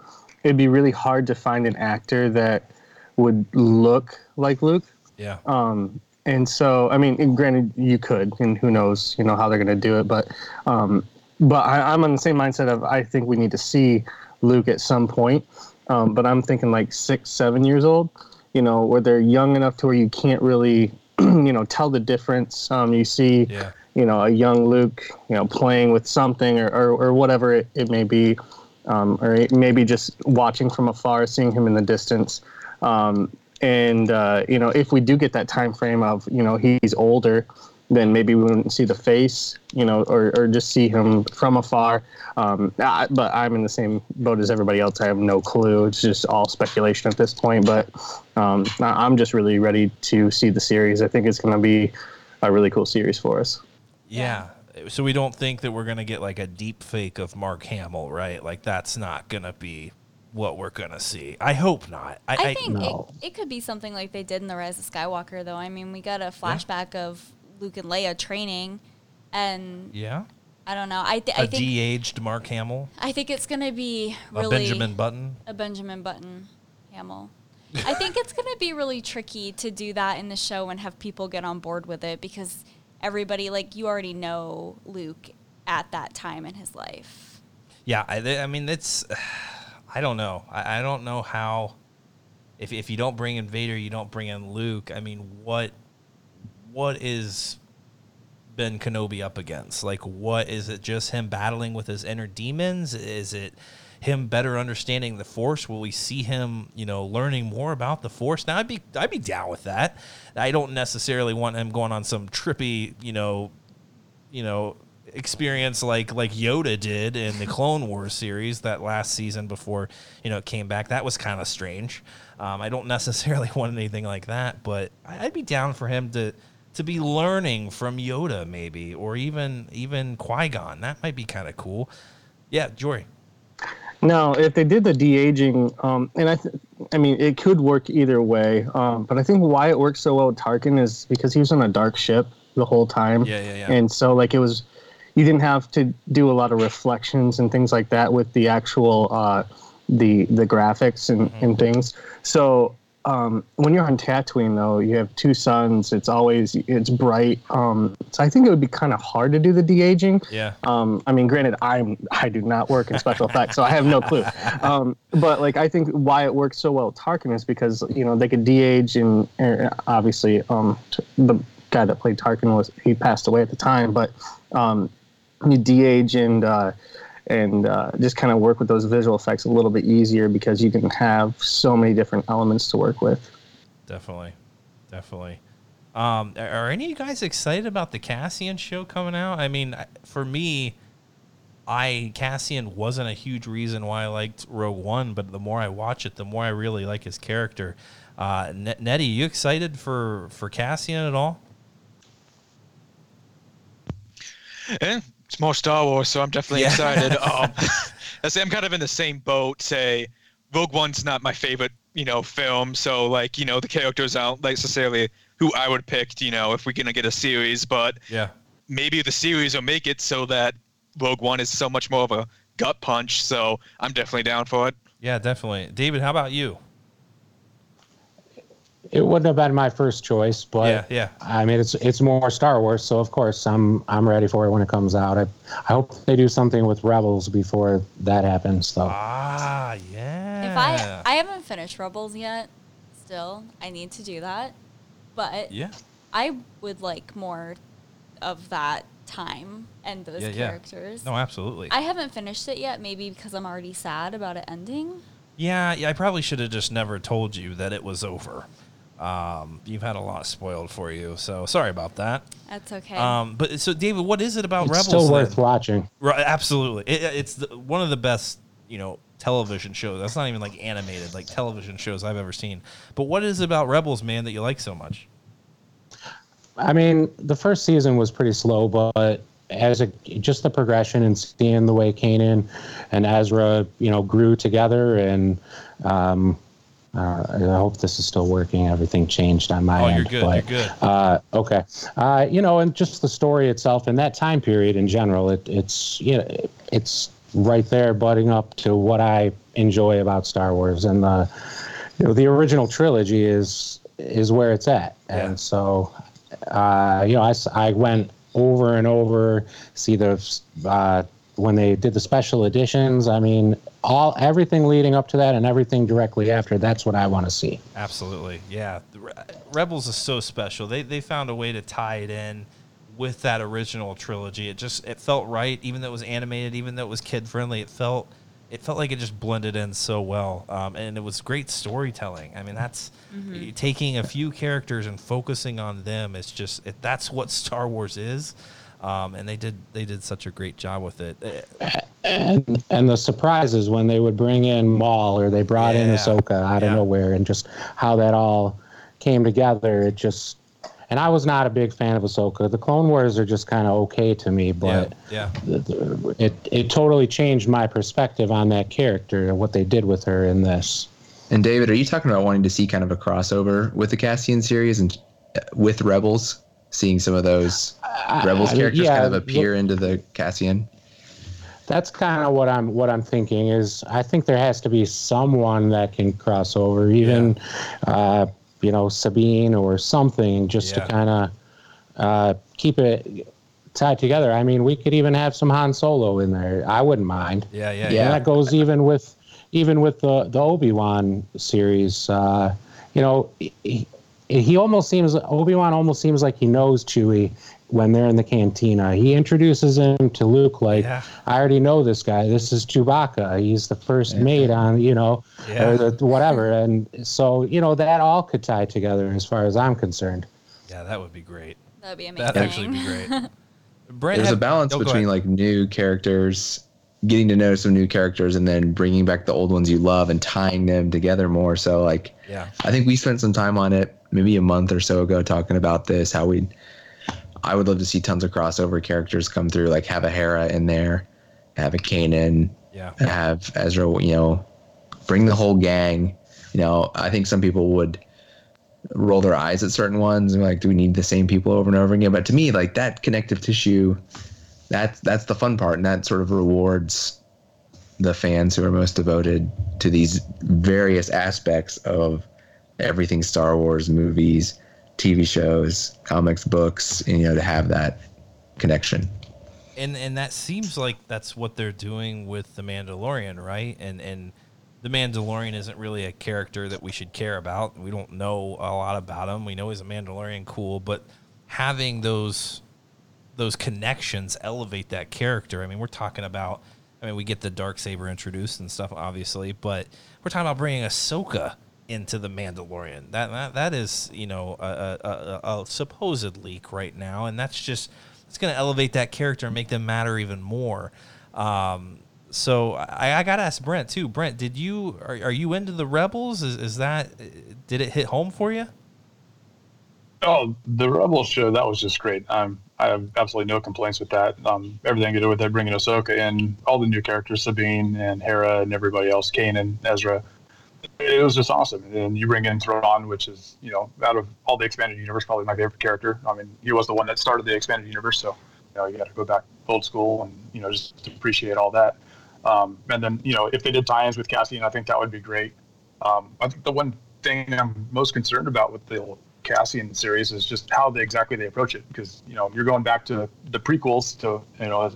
it'd be really hard to find an actor that would look like Luke. Yeah. Um, and so, I mean, granted, you could, and who knows, you know, how they're going to do it. But, um, but I, I'm on the same mindset of I think we need to see Luke at some point. Um, but I'm thinking like six, seven years old, you know, where they're young enough to where you can't really, you know, tell the difference. Um, you see, Yeah. you know, a young Luke, you know, playing with something or, or, or whatever it, it may be, um, or maybe just watching from afar, seeing him in the distance. Um, and uh, you know, if we do get that time frame of you know he's older, then maybe we wouldn't see the face, you know, or, or just see him from afar. Um, I, but I'm in the same boat as everybody else. I have no clue. It's just all speculation at this point. But um, I'm just really ready to see the series. I think it's going to be a really cool series for us. Yeah. So we don't think that we're gonna get like a deep fake of Mark Hamill, right? Like that's not gonna be what we're gonna see. I hope not. I, I think no. it, it could be something like they did in The Rise of Skywalker, though. I mean, we got a flashback of Luke and Leia training, and yeah. I don't know. I, th- A I think de-aged Mark Hamill, I think it's gonna be a really Benjamin Button. a Benjamin Button Hamill. I think it's gonna be really tricky to do that in the show and have people get on board with it because everybody, like, you already know Luke at that time in his life. Yeah, I, I mean it's. I don't know. I, I don't know how. If if you don't bring in Vader, you don't bring in Luke. I mean, what what is Ben Kenobi up against? Like, what is it? Just him battling with his inner demons? Is it him better understanding the Force? Will we see him, you know, learning more about the Force? Now, I'd be I'd be down with that. I don't necessarily want him going on some trippy, you know, you know experience like like Yoda did in the Clone Wars series that last season before you know it came back. That was kind of strange. Um, I don't necessarily want anything like that, but I'd be down for him to to be learning from Yoda maybe, or even even Qui Gon. That might be kind of cool. Yeah, Jory. No, if they did the de aging, um, and I, th- I mean, it could work either way. Um, but I think why it works so well with Tarkin is because he was on a dark ship the whole time. Yeah, yeah, yeah. And so, like, it was, you didn't have to do a lot of reflections and things like that with the actual, uh, the the graphics and, Mm-hmm. and things. So um, when you're on Tatooine, though, you have two suns. It's always it's bright. Um, so I think it would be kind of hard to do the de aging. Yeah. Um, I mean, granted, I'm I do not work in special effects, so I have no clue. Um, but like, I think why it works so well with Tarkin is because you know they could de-age and uh, obviously um, t- the guy that played Tarkin was he passed away at the time, but um, you de-age and uh, and uh, just kind of work with those visual effects a little bit easier because you can have so many different elements to work with. Definitely, definitely. Um, are, are any of you guys excited about the Cassian show coming out? I mean, for me, I Cassian wasn't a huge reason why I liked Rogue One, but the more I watch it, the more I really like his character. Uh, Net- Nettie, you excited for for Cassian at all? Eh, it's more Star Wars, so I'm definitely Yeah. excited. um, I say I'm kind of in the same boat. Say, Rogue One's not my favorite, you know, film. So like, you know, the characters aren't necessarily who I would pick. You know, if we're gonna get a series, but Yeah. maybe the series will make it so that Rogue One is so much more of a gut punch. So I'm definitely down for it. Yeah, definitely. David, how about you? It wouldn't have been my first choice, but Yeah, yeah. I mean, it's it's more Star Wars, so of course I'm I'm ready for it when it comes out. I, I hope they do something with Rebels before that happens, though. Ah, yeah. If I I haven't finished Rebels yet, still I need to do that, but yeah. I would like more of that time and those Yeah, yeah. characters. No, absolutely. I haven't finished it yet, maybe because I'm already sad about it ending. Yeah, yeah, I probably should have just never told you that it was over. Um, you've had a lot spoiled for you, so sorry about that. That's okay. Um, but so, David, what is it about It's Rebels? still then? worth watching. Right, absolutely. It, it's the, one of the best, you know, television shows. That's not even like animated, like television shows I've ever seen. But what is it about Rebels, man, that you like so much? I mean, the first season was pretty slow, but as a just the progression and seeing the way Kanan and Ezra, you know, grew together, and um, uh, I hope this is still working. Everything changed on my Oh, end. you're good. but, you're good. Uh, okay, uh, you know, and just the story itself and that time period in general, it, it's you know, it's right there, butting up to what I enjoy about Star Wars, and the you know the original trilogy is is where it's at, Yeah. and so uh, you know, I, I went over and over, see the uh, when they did the special editions. I mean, all everything leading up to that and everything directly after. That's what I want to see. Absolutely, yeah. Re- Rebels is so special. They they found a way to tie it in with that original trilogy. It just it felt right, even though it was animated, even though it was kid friendly. It felt it felt like it just blended in so well, um, and it was great storytelling. I mean, that's taking a few characters and focusing on them. It's just it, that's what Star Wars is. Um, and they did they did such a great job with it. And and the surprises when they would bring in Maul or they brought in Yeah. Ahsoka out Yeah. of nowhere, and just how that all came together. It just and I was not a big fan of Ahsoka. The Clone Wars are just kind of okay to me, but. yeah, the- the- it it totally changed my perspective on that character and what they did with her in this. And David, are you talking about wanting to see kind of a crossover with the Cassian series and uh, with Rebels, seeing some of those Rebels I characters yeah, kind of appear into the Cassian? That's kind of what I'm what I'm thinking is I think there has to be someone that can cross over, even uh, you know Sabine or something, just Yeah. to kind of uh, keep it tied together. I mean, we could even have some Han Solo in there. I wouldn't mind. yeah, yeah, And Yeah. that goes even with even with the the Obi Wan series. Uh, you know, he, he almost seems Obi Wan almost seems like he knows Chewie when they're in the cantina. He introduces him to Luke like, Yeah. I already know this guy. This is Chewbacca. He's the first mate on you know, Yeah. or the, whatever. And so you know that all could tie together as far as I'm concerned. yeah. That would be great. That'd be amazing. That'd actually be great. Brent, There's a balance oh, between like new characters, getting to know some new characters, and then bringing back the old ones you love and tying them together more. So like, yeah, I think we spent some time on it maybe a month or so ago talking about this. How we, I would love to see tons of crossover characters come through, like have a Hera in there, have a Kanan, yeah, have Ezra. You know, bring the whole gang. You know, I think some people would roll their eyes at certain ones and be like, do we need the same people over and over again? But to me, like that connective tissue, that's that's the fun part, and that sort of rewards the fans who are most devoted to these various aspects of everything Star Wars movies, TV shows, comics, books, and, you know, to have that connection. and and that seems like that's what they're doing with the Mandalorian, right? And and the Mandalorian isn't really a character that we should care about. We don't know a lot about him. We know he's a Mandalorian, cool, but having those those connections elevate that character. I mean, we're talking about. I mean, we get the dark saber introduced and stuff, obviously, but we're talking about bringing Ahsoka into the Mandalorian. That that, that is, you know, a, a, a, a supposed leak right now, and that's just it's going to elevate that character and make them matter even more. Um, so I, I got to ask Brent too. Brent, did you are, are you into the Rebels? Is, is that did it hit home for you? Oh, the Rebels show that was just great. Um, I have absolutely no complaints with that. Um, everything to do with it, bringing Ahsoka and all the new characters, Sabine and Hera and everybody else, Kanan, Ezra. It was just awesome. And then you bring in Thrawn, which is you know out of all the expanded universe, probably my favorite character. I mean, he was the one that started the expanded universe, so you know you got to go back old school and you know just appreciate all that. Um, and then you know if they did tie-ins with Cassian, I think that would be great. Um, I think the one thing I'm most concerned about with the Cassian series is just how they exactly they approach it because you know you're going back to the prequels to you know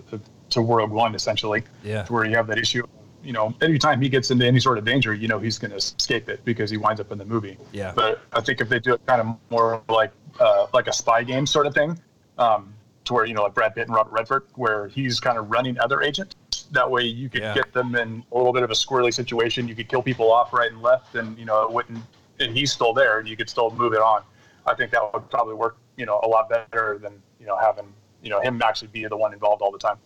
to Rogue One essentially, Yeah. where you have that issue. You know, anytime he gets into any sort of danger, you know he's going to escape it because he winds up in the movie. Yeah. But I think if they do it kind of more like uh, like a spy game sort of thing, um, to where you know like Brad Pitt and Robert Redford, where he's kind of running other agents. That way you could Yeah. get them in a little bit of a squirrely situation. You could kill people off right and left, and you know it wouldn't. And he's still there, and you could still move it on. I think that would probably work, you know, a lot better than you know having you know him actually be the one involved all the time.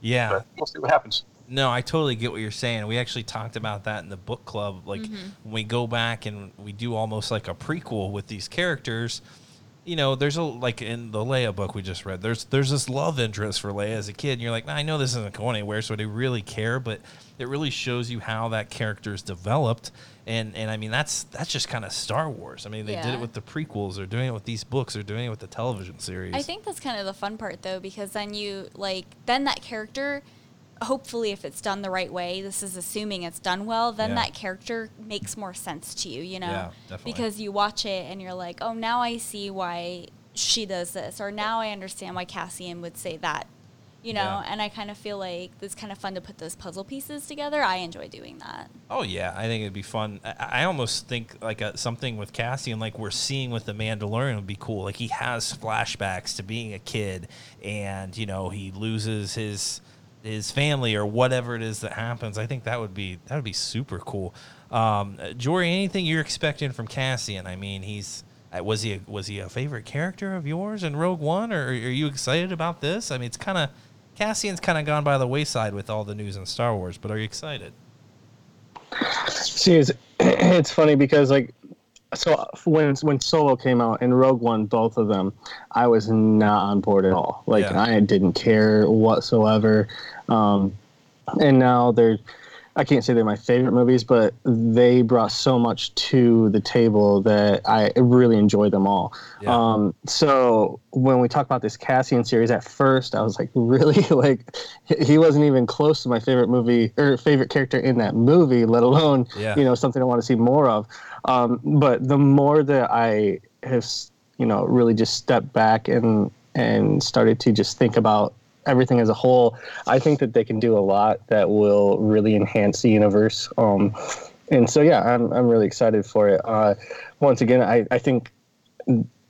Yeah. But we'll see what happens. No, I totally get what you're saying. We actually talked about that in the book club. Like mm-hmm. when we go back and we do almost like a prequel with these characters. You know, there's a like in the Leia book we just read. There's there's this love interest for Leia as a kid, and you're like, "Nah, I know this isn't going anywhere, so they really care. But it really shows you how that character is developed, and and I mean that's that's just kind of Star Wars. I mean they did it with the prequels, they're doing it with these books, they're doing it with the television series. I think that's kind of the fun part though, because then you like then that character. Hopefully, if it's done the right way, this is assuming it's done well. Then Yeah. that character makes more sense to you, you know, Yeah, definitely. because you watch it and you're like, oh, now I see why she does this, or now I understand why Cassian would say that, you know. Yeah. And I kind of feel like it's kind of fun to put those puzzle pieces together. I enjoy doing that. Oh yeah, I think it'd be fun. I, I almost think like a, something with Cassian, like we're seeing with the Mandalorian, would be cool. Like he has flashbacks to being a kid, and you know he loses his his family or whatever it is that happens. I think that would be that would be super cool. Um, Jory, anything you're expecting from Cassian? I mean, he's uh, was he a, was he a favorite character of yours in Rogue One, or are you excited about this? I mean, it's kind of Cassian's kind of gone by the wayside with all the news in Star Wars, but are you excited? See, it's, it's funny because like, so when when Solo came out and Rogue One, both of them, I was not on board at all. Like Yeah. I didn't care whatsoever. Um, and now they're, I can't say they're my favorite movies, but they brought so much to the table that I really enjoy them all. Yeah. Um, so when we talk about this Cassian series, at first I was like, really, like he wasn't even close to my favorite movie or favorite character in that movie, let alone Yeah. you know something I want to see more of. Um, but the more that I have, you know, really just stepped back and and started to just think about everything as a whole, I think that they can do a lot that will really enhance the universe. Um, and so yeah, I'm I'm really excited for it. Uh, once again, I, I think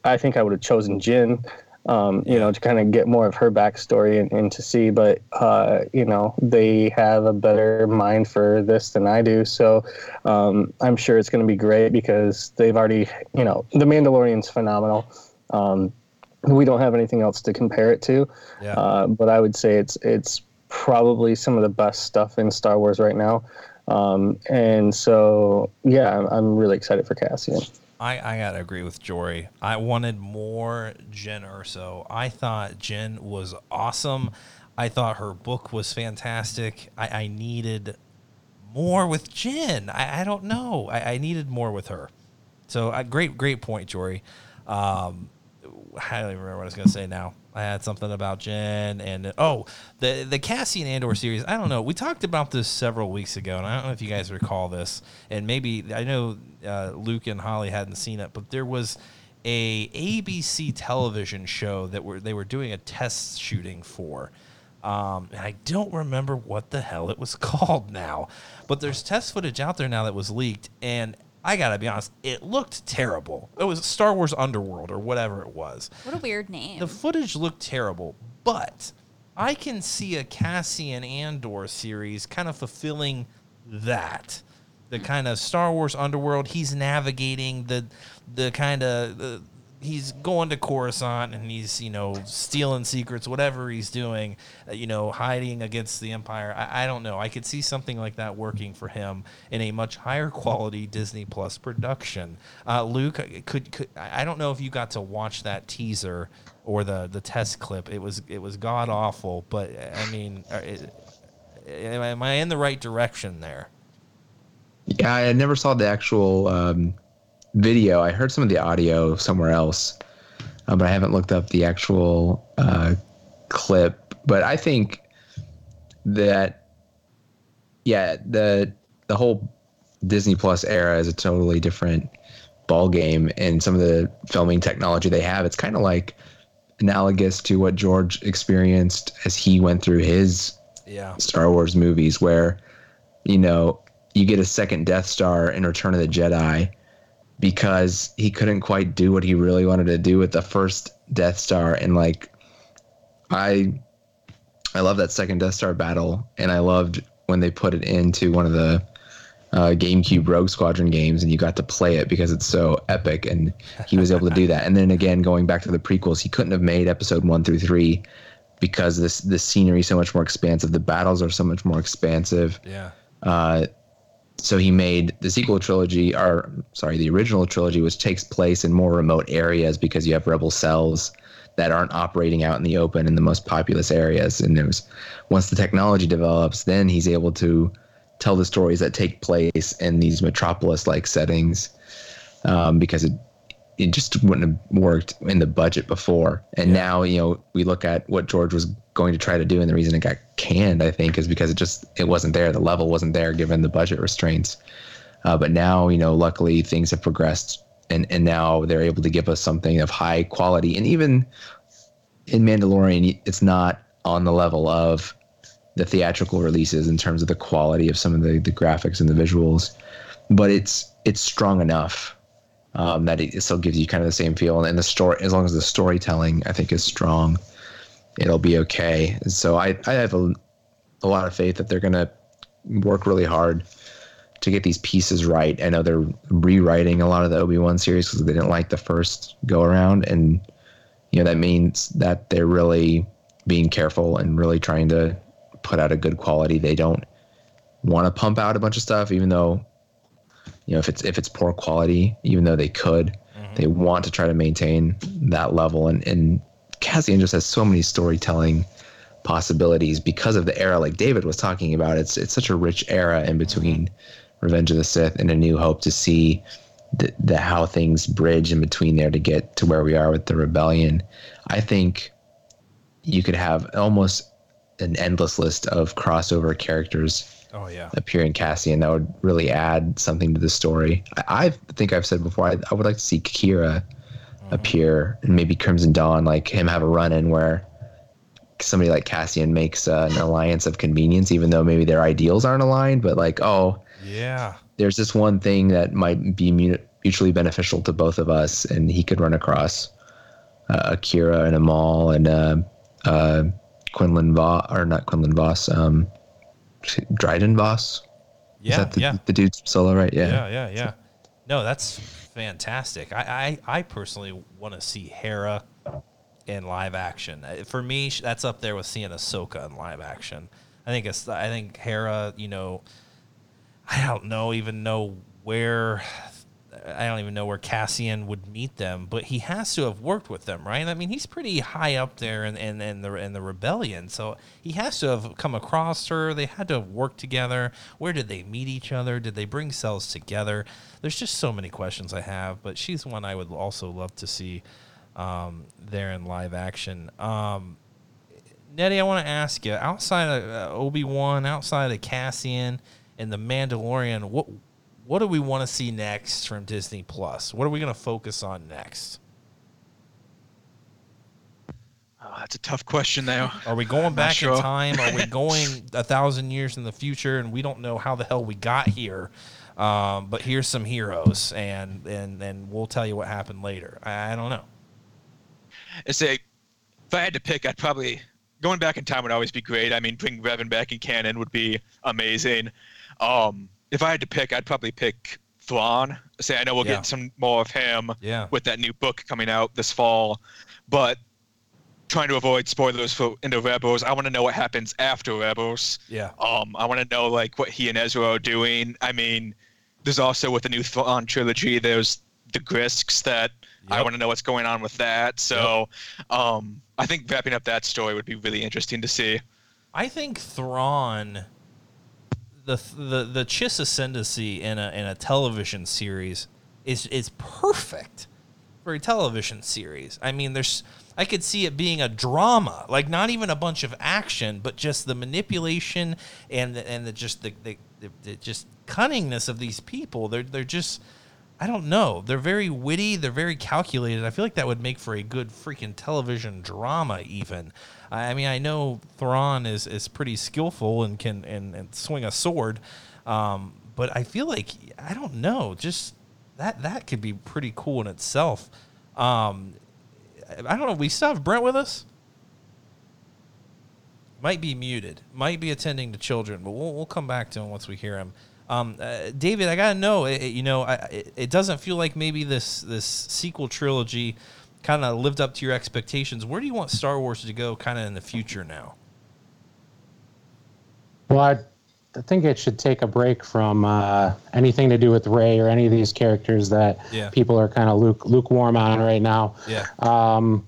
I think I would have chosen Jyn, um, you know, to kind of get more of her backstory and, and to see. But uh, you know, they have a better mind for this than I do, so um, I'm sure it's going to be great because they've already, you know, The Mandalorian's phenomenal. Um, we don't have anything else to compare it to, Yeah. uh, but I would say it's it's probably some of the best stuff in Star Wars right now. Um, and so, yeah, I'm, I'm really excited for Cassian. I, I gotta agree with Jory. I wanted more Jyn Erso. I thought Jyn was awesome. I thought her book was fantastic. I, I needed more with Jen. I, I don't know. I, I needed more with her. So uh, great, great point, Jory. Um, I don't even remember what I was gonna say now. I had something about Jyn and oh, the the Cassian Andor series. I don't know. We talked about this several weeks ago, and I don't know if you guys recall this. And maybe I know uh, Luke and Holly hadn't seen it, but there was a ABC television show that were they were doing a test shooting for. Um, and I don't remember what the hell it was called now, but there's test footage out there now that was leaked, and I gotta be honest, it looked terrible. It was Star Wars Underworld or whatever it was. What a weird name. The footage looked terrible, but I can see a Cassian Andor series kind of fulfilling that. The kind of Star Wars underworld he's navigating the the kind of the, he's going to Coruscant and he's you know stealing secrets whatever he's doing uh, you know hiding against the empire. I, I don't know. I could see something like that working for him in a much higher quality Disney Plus production. Uh, Luke could, could I don't know if you got to watch that teaser or the the test clip. It was it was god awful but I mean it, am I in the right direction there? Yeah, I never saw the actual um, video. I heard some of the audio somewhere else, uh, but I haven't looked up the actual uh, clip. But I think that, yeah, the the whole Disney Plus era is a totally different ball game, and some of the filming technology they have. It's kind of like analogous to what George experienced as he went through his Yeah. Star Wars movies where, you know, you get a second Death Star in Return of the Jedi because he couldn't quite do what he really wanted to do with the first Death Star. And like, I, I love that second Death Star battle, and I loved when they put it into one of the uh, GameCube Rogue Squadron games, and you got to play it because it's so epic, and he was able to do that. And then again, going back to the prequels, he couldn't have made Episode one through three because this the scenery is so much more expansive, the battles are so much more expansive. Yeah. Uh, so he made the sequel trilogy, or sorry, the original trilogy, which takes place in more remote areas because you have rebel cells that aren't operating out in the open in the most populous areas. And there's once the technology develops, then he's able to tell the stories that take place in these metropolis-like settings um, because it it just wouldn't have worked in the budget before. And now, you know, we look at what George was going to try to do, and the reason it got canned, I think, is because it just it wasn't there. The level wasn't there given the budget restraints. Uh, but now, you know, luckily things have progressed, and and now they're able to give us something of high quality. And even in Mandalorian, it's not on the level of the theatrical releases in terms of the quality of some of the, the graphics and the visuals, but it's it's strong enough um, that it still gives you kind of the same feel. And the story, as long as the storytelling, I think, is strong, it'll be okay. So I, I have a, a lot of faith that they're going to work really hard to get these pieces right. I know they're rewriting a lot of the Obi Wan series because they didn't like the first go around, and you know that means that they're really being careful and really trying to put out a good quality. They don't want to pump out a bunch of stuff, even though you know if it's if it's poor quality, even though they could, mm-hmm. they want to try to maintain that level. And and Cassian just has so many storytelling possibilities because of the era, like David was talking about. It's it's such a rich era in mm-hmm. between Revenge of the Sith and A New Hope to see the, the how things bridge in between there to get to where we are with the rebellion. I think you could have almost an endless list of crossover characters Oh yeah. appear in Cassian that would really add something to the story. I, I think I've said before I, I would like to see Qi'ra appear and maybe Crimson Dawn, like him have a run in where somebody like Cassian makes uh, an alliance of convenience, even though maybe their ideals aren't aligned. But like, oh, Yeah. there's this one thing that might be mutually beneficial to both of us, and he could run across uh, Akira and Amal and uh, uh, Quinlan Vos, or not Quinlan Vos, um, Dryden Vos. Is Yeah. that the, yeah. the dude's solo, right? Yeah. Yeah, yeah, yeah. No, that's fantastic. I, I, I personally want to see Hera in live action. Uh, For me, that's up there with seeing Ahsoka in live action. I think it's. I think Hera. You know, I don't know even know where. I don't even know where Cassian would meet them, but he has to have worked with them, right? I mean, he's pretty high up there in, in, in the in the rebellion, so he has to have come across her. They had to have worked together. Where did they meet each other? Did they bring cells together? There's just so many questions I have, but she's one I would also love to see um, there in live action. Um, Nettie, I want to ask you, outside of uh, Obi Wan, outside of Cassian and the Mandalorian, what what do we want to see next from Disney Plus? What are we going to focus on next? Oh, that's a tough question there. Are we going back sure. in time? Are we going a thousand years in the future, and we don't know how the hell we got here? Um, but here's some heroes, and and and we'll tell you what happened later. I, I don't know. I say, if I had to pick, I'd probably going back in time would always be great. I mean, bring Revan back in canon would be amazing. Um, if I had to pick, I'd probably pick Thrawn. Say, I know we'll Yeah. get some more of him Yeah. with that new book coming out this fall, but trying to avoid spoilers for into Rebels, I want to know what happens after Rebels. Yeah. Um, I want to know like what he and Ezra are doing. I mean, there's also with the new Thrawn trilogy, there's the Grysks that I want to know what's going on with that. So, um, I think wrapping up that story would be really interesting to see. I think Thrawn, the the the Chiss ascendancy in a in a television series is is perfect for a television series. I mean, there's I could see it being a drama, like not even a bunch of action, but just the manipulation and the, and the just the, the, the, the just cunningness of these people. They're they're just I don't know. They're very witty. They're very calculated. I feel like that would make for a good freaking television drama. Even, I mean, I know Thrawn is is pretty skillful and can and, and swing a sword, um, but I feel like I don't know. Just that that could be pretty cool in itself. Um, I don't know. We still have Brent with us. Might be muted. Might be attending to children, but we'll we'll come back to him once we hear him. Um, uh, David, I gotta know. It, you know, I, it, it doesn't feel like maybe this this sequel trilogy kind of lived up to your expectations. Where do you want Star Wars to go, kind of in the future now? Well, I, I think it should take a break from uh, anything to do with Rey or any of these characters that Yeah. people are kind of luke, lukewarm on right now. Yeah. Um,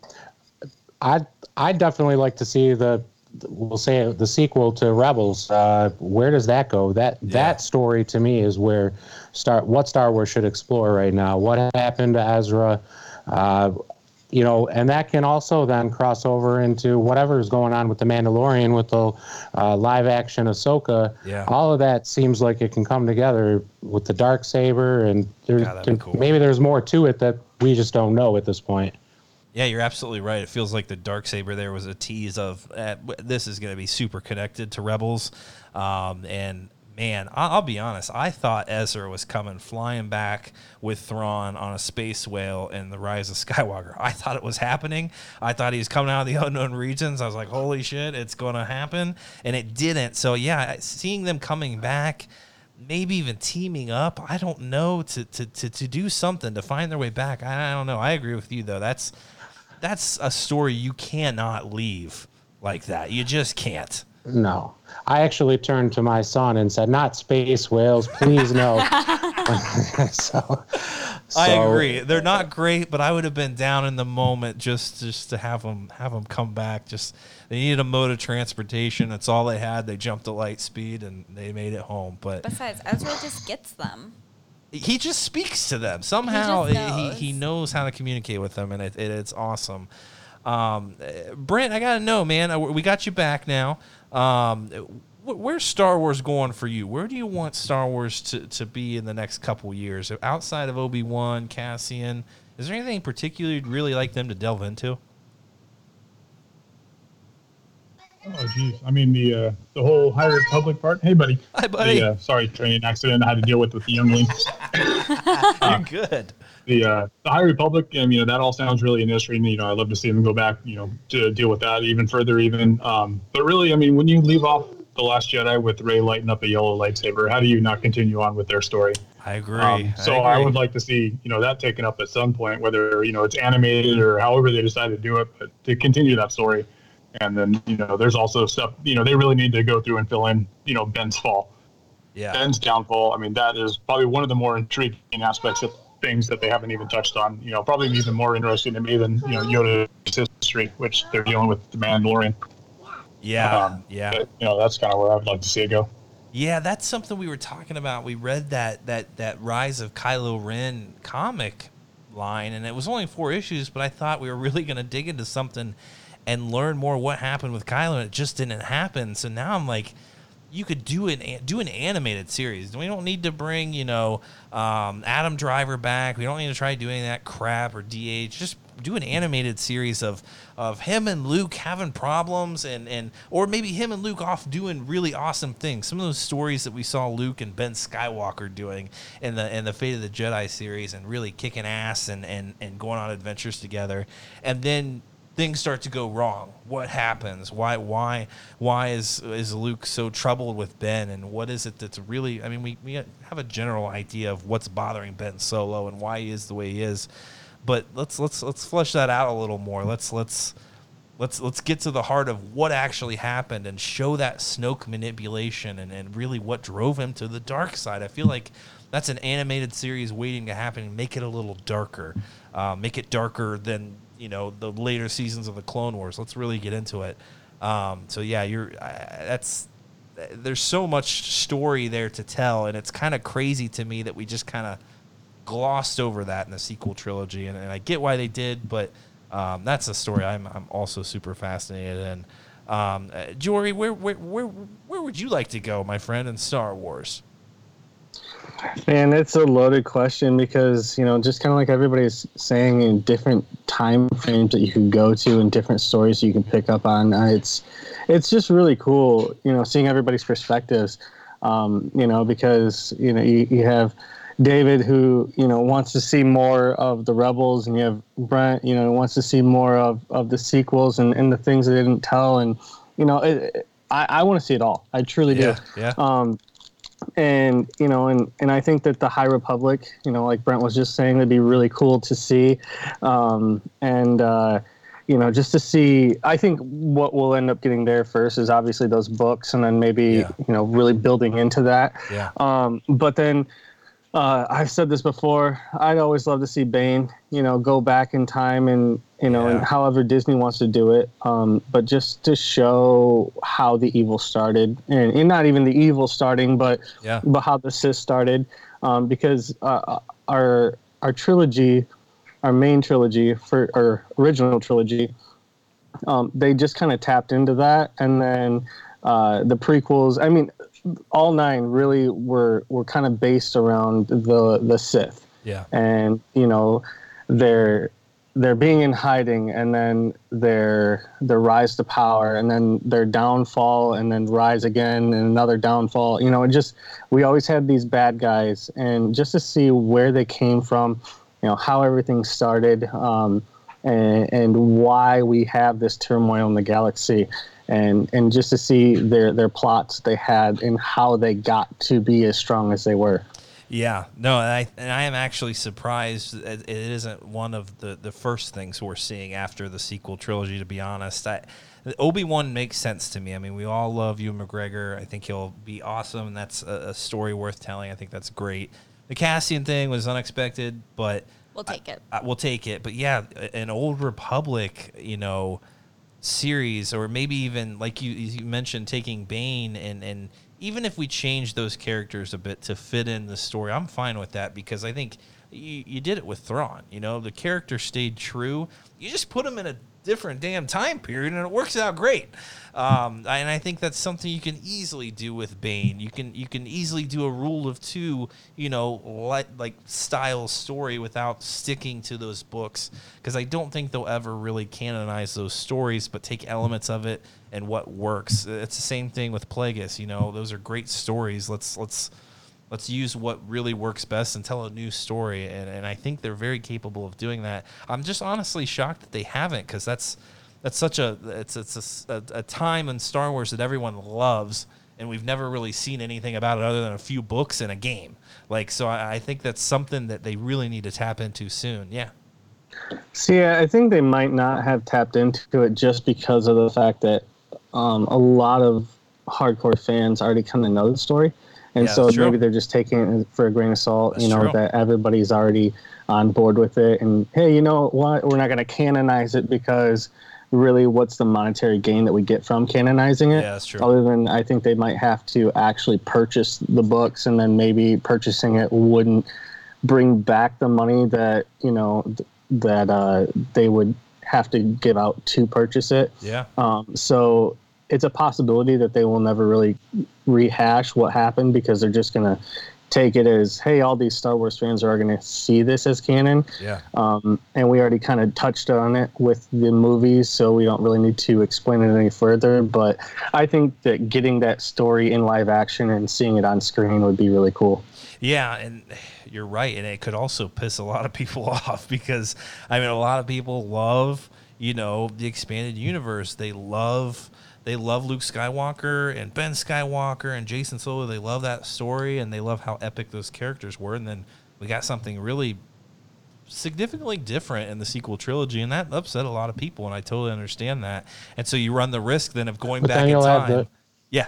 I I definitely like to see the we'll say the sequel to Rebels. Uh, where does that go? That Yeah. that story to me is where Star what Star Wars should explore right now. What happened to Ezra? Uh, you know, and that can also then cross over into whatever is going on with the Mandalorian with the uh, live action Ahsoka. Yeah. All of that seems like it can come together with the dark saber, and there's Yeah, cool. maybe there's more to it that we just don't know at this point. Yeah, you're absolutely right. It feels like the dark saber there was a tease of uh, this is going to be super connected to Rebels, um, and man, I'll be honest. I thought Ezra was coming flying back with Thrawn on a space whale in the Rise of Skywalker. I thought it was happening. I thought he was coming out of the unknown regions. I was like, holy shit, it's going to happen, and it didn't. So yeah, seeing them coming back maybe even teaming up. I don't know to to, to, to do something to find their way back. I, I don't know. I agree with you though. That's that's a story you cannot leave like that. You just can't. No. I actually turned to my son and said, "Not space whales, please no." so, I agree. They're not great, but I would have been down in the moment just just to have them have them come back. Just they needed a mode of transportation. That's all they had. They jumped at light speed and they made it home. But Besides, Ezra just gets them. He just speaks to them somehow. He, he, knows. he knows how to communicate with them, and it, it, it's awesome. Um, Brent, I gotta know, man. uh, We got you back now. Um, where's Star Wars going for you? Where do you want Star Wars to, to be in the next couple years? Outside of Obi Wan, Cassian, is there anything in particular you'd really like them to delve into? Oh, geez. I mean, the uh, the whole High Republic part. Hey, buddy. Hi, buddy. The, uh, sorry, training accident I had to deal with with the youngling. You're good. the uh, the High Republic, and you know that all sounds really interesting. You know, I'd love to see them go back, you know, to deal with that even further, even. Um, but really, I mean, when you leave off the Last Jedi with Rey lighting up a yellow lightsaber, how do you not continue on with their story? I agree. Um, so I, agree. would like to see you know that taken up at some point, whether you know it's animated or however they decide to do it, but to continue that story. And then you know, there's also stuff you know they really need to go through and fill in you know Ben's fall. yeah. Ben's downfall. I mean, that is probably one of the more intriguing aspects of things that they haven't even touched on. You know, probably even more interesting to me than you know Yoda's history, which they're dealing with the Mandalorian. yeah. Um, yeah. but, you know, that's kind of where I would like to see it go. Yeah, that's something we were talking about. We read that that that Rise of Kylo Ren comic line, and it was only four issues, but I thought we were really going to dig into something and learn more what happened with Kylo, and it just didn't happen. So now I'm like, you could do an do an animated series. We don't need to bring you know um, Adam Driver back. We don't need to try doing that crap or DH. Just do an animated series of of him and Luke having problems and and or maybe him and Luke off doing really awesome things. Some of those stories that we saw Luke and Ben Skywalker doing in the in the Fate of the Jedi series and really kicking ass and and and going on adventures together, and then things start to go wrong. What happens? Why why why is is Luke so troubled with Ben and what is it that's really I mean we, we have a general idea of what's bothering Ben Solo and why he is the way he is. But let's let's let's flesh that out a little more. Let's let's let's let's get to the heart of what actually happened and show that Snoke manipulation and, and really what drove him to the dark side. I feel like that's an animated series waiting to happen. Make it a little darker, uh, make it darker than you know the later seasons of the Clone Wars. Let's really get into it. Um, so yeah, you're that's there's so much story there to tell, and it's kind of crazy to me that we just kind of glossed over that in the sequel trilogy. And, and I get why they did, but um, that's a story I'm I'm also super fascinated in. Um, uh, Jory, where, where where where would you like to go, my friend, in Star Wars? Man, it's a loaded question because you know, just kind of like everybody's saying, in different time frames that you can go to and different stories you can pick up on. Uh, it's it's just really cool, you know, seeing everybody's perspectives. Um, you know, because you know you, you have David who you know wants to see more of the rebels, and you have Brent, you know, wants to see more of, of the sequels and, and the things they didn't tell, and you know, it, I, I want to see it all. I truly do. Yeah, yeah. Um, and you know, and and I think that the High Republic, you know, like Brent was just saying, that'd be really cool to see, um, and uh, you know, just to see. I think what we'll end up getting there first is obviously those books, and then maybe Yeah. you know, really building into that. Yeah. Um, but then uh, I've said this before. I'd always love to see Bane, you know, go back in time and you know, and however Disney wants to do it. Um, but just to show how the evil started, and, and not even the evil starting, but Yeah. but how the Sith started, um, because uh, our our trilogy, our main trilogy for our original trilogy, um, they just kind of tapped into that, and then uh, the prequels. I mean, all nine really were were kind of based around the the Sith, Yeah. and you know, their their being in hiding, and then their their rise to power, and then their downfall, and then rise again, and another downfall. You know, it just we always had these bad guys, and just to see where they came from, you know, how everything started. Um, and, and why we have this turmoil in the galaxy and and just to see their their plots they had and how they got to be as strong as they were Yeah, no, and I and I am actually surprised it isn't one of the the first things we're seeing after the sequel trilogy. To be honest, I, Obi Wan makes sense to me. I mean, we all love Ewan McGregor. I think he'll be awesome, and that's a, a story worth telling. I think that's great. The Cassian thing was unexpected, but We'll take it. I, we'll take it. But yeah, an old Republic, you know, series, or maybe even like you, you mentioned, taking Bane and and even if we change those characters a bit to fit in the story, I'm fine with that because I think you, you did it with Thrawn. You know, the character stayed true. You just put him in a different damn time period and it works out great. Um, and I think that's something you can easily do with Bane. You can you can easily do a rule of two, you know, like like style story without sticking to those books because I don't think they'll ever really canonize those stories, but take elements of it and what works. It's the same thing with Plagueis. You know, those are great stories. Let's let's let's use what really works best and tell a new story and, and i think they're very capable of doing that i'm just honestly shocked that they haven't because that's that's such a it's it's a, a, time in star wars that everyone loves and we've never really seen anything about it other than a few books and a game like so i, I think that's something that they really need to tap into soon yeah see i think they might not have tapped into it just because of the fact that um, a lot of hardcore fans already kind of know the story and Yeah, so that's true. maybe they're just taking it for a grain of salt That's you know true. that everybody's already on board with it and hey you know what we're not going to canonize it because really what's the monetary gain that we get from canonizing it Yeah, that's true. other than i think they might have to actually purchase the books and then maybe purchasing it wouldn't bring back the money that you know th- that uh, they would have to give out to purchase it yeah um, so it's a possibility that they will never really rehash what happened because they're just going to take it as, hey, all these Star Wars fans are going to see this as canon. yeah Um, and we already kind of touched on it with the movies, so we don't really need to explain it any further. But I think that getting that story in live action and seeing it on screen would be really cool. Yeah, and you're right, and it could also piss a lot of people off because I mean, a lot of people love, you know, the expanded universe. They love, they love Luke Skywalker and Ben Skywalker and Jacen Solo. They love that story, and they love how epic those characters were. And then we got something really significantly different in the sequel trilogy, and that upset a lot of people, and I totally understand that. And so you run the risk then of going But back in time. the- yeah,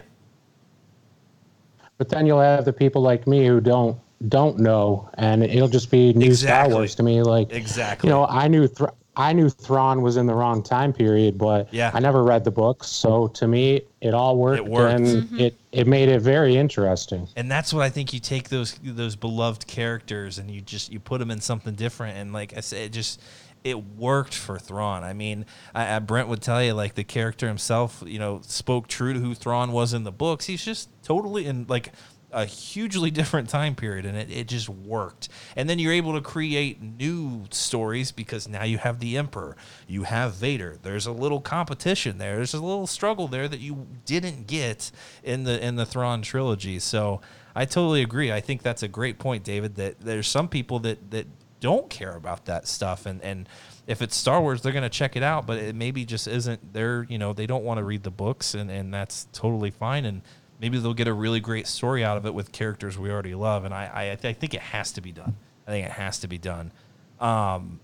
But then you'll have the people like me who don't don't know, and it'll just be new Exactly. Star Wars to me. Like exactly. you know, I knew Thr- I knew Thrawn was in the wrong time period, but Yeah. I never read the books, so to me, it all worked, It worked. and mm-hmm. it it made it very interesting. and that's what I think you take those those beloved characters and you just you put them in something different and like I said it just it worked for Thrawn. I mean, I, I, Brent would tell you like the character himself, you know, spoke true to who Thrawn was in the books. He's just totally in like a hugely different time period and it, it just worked. And then you're able to create new stories because now you have the Emperor, you have Vader. There's a little competition there. There's a little struggle there that you didn't get in the in the Thrawn trilogy. So I totally agree. I think that's a great point, David, that there's some people that that don't care about that stuff and and if it's Star Wars, they're going to check it out, but it maybe just isn't their, you know, they don't want to read the books and and that's totally fine and maybe they'll get a really great story out of it with characters we already love and I I, I think it has to be done. I think it has to be done. Um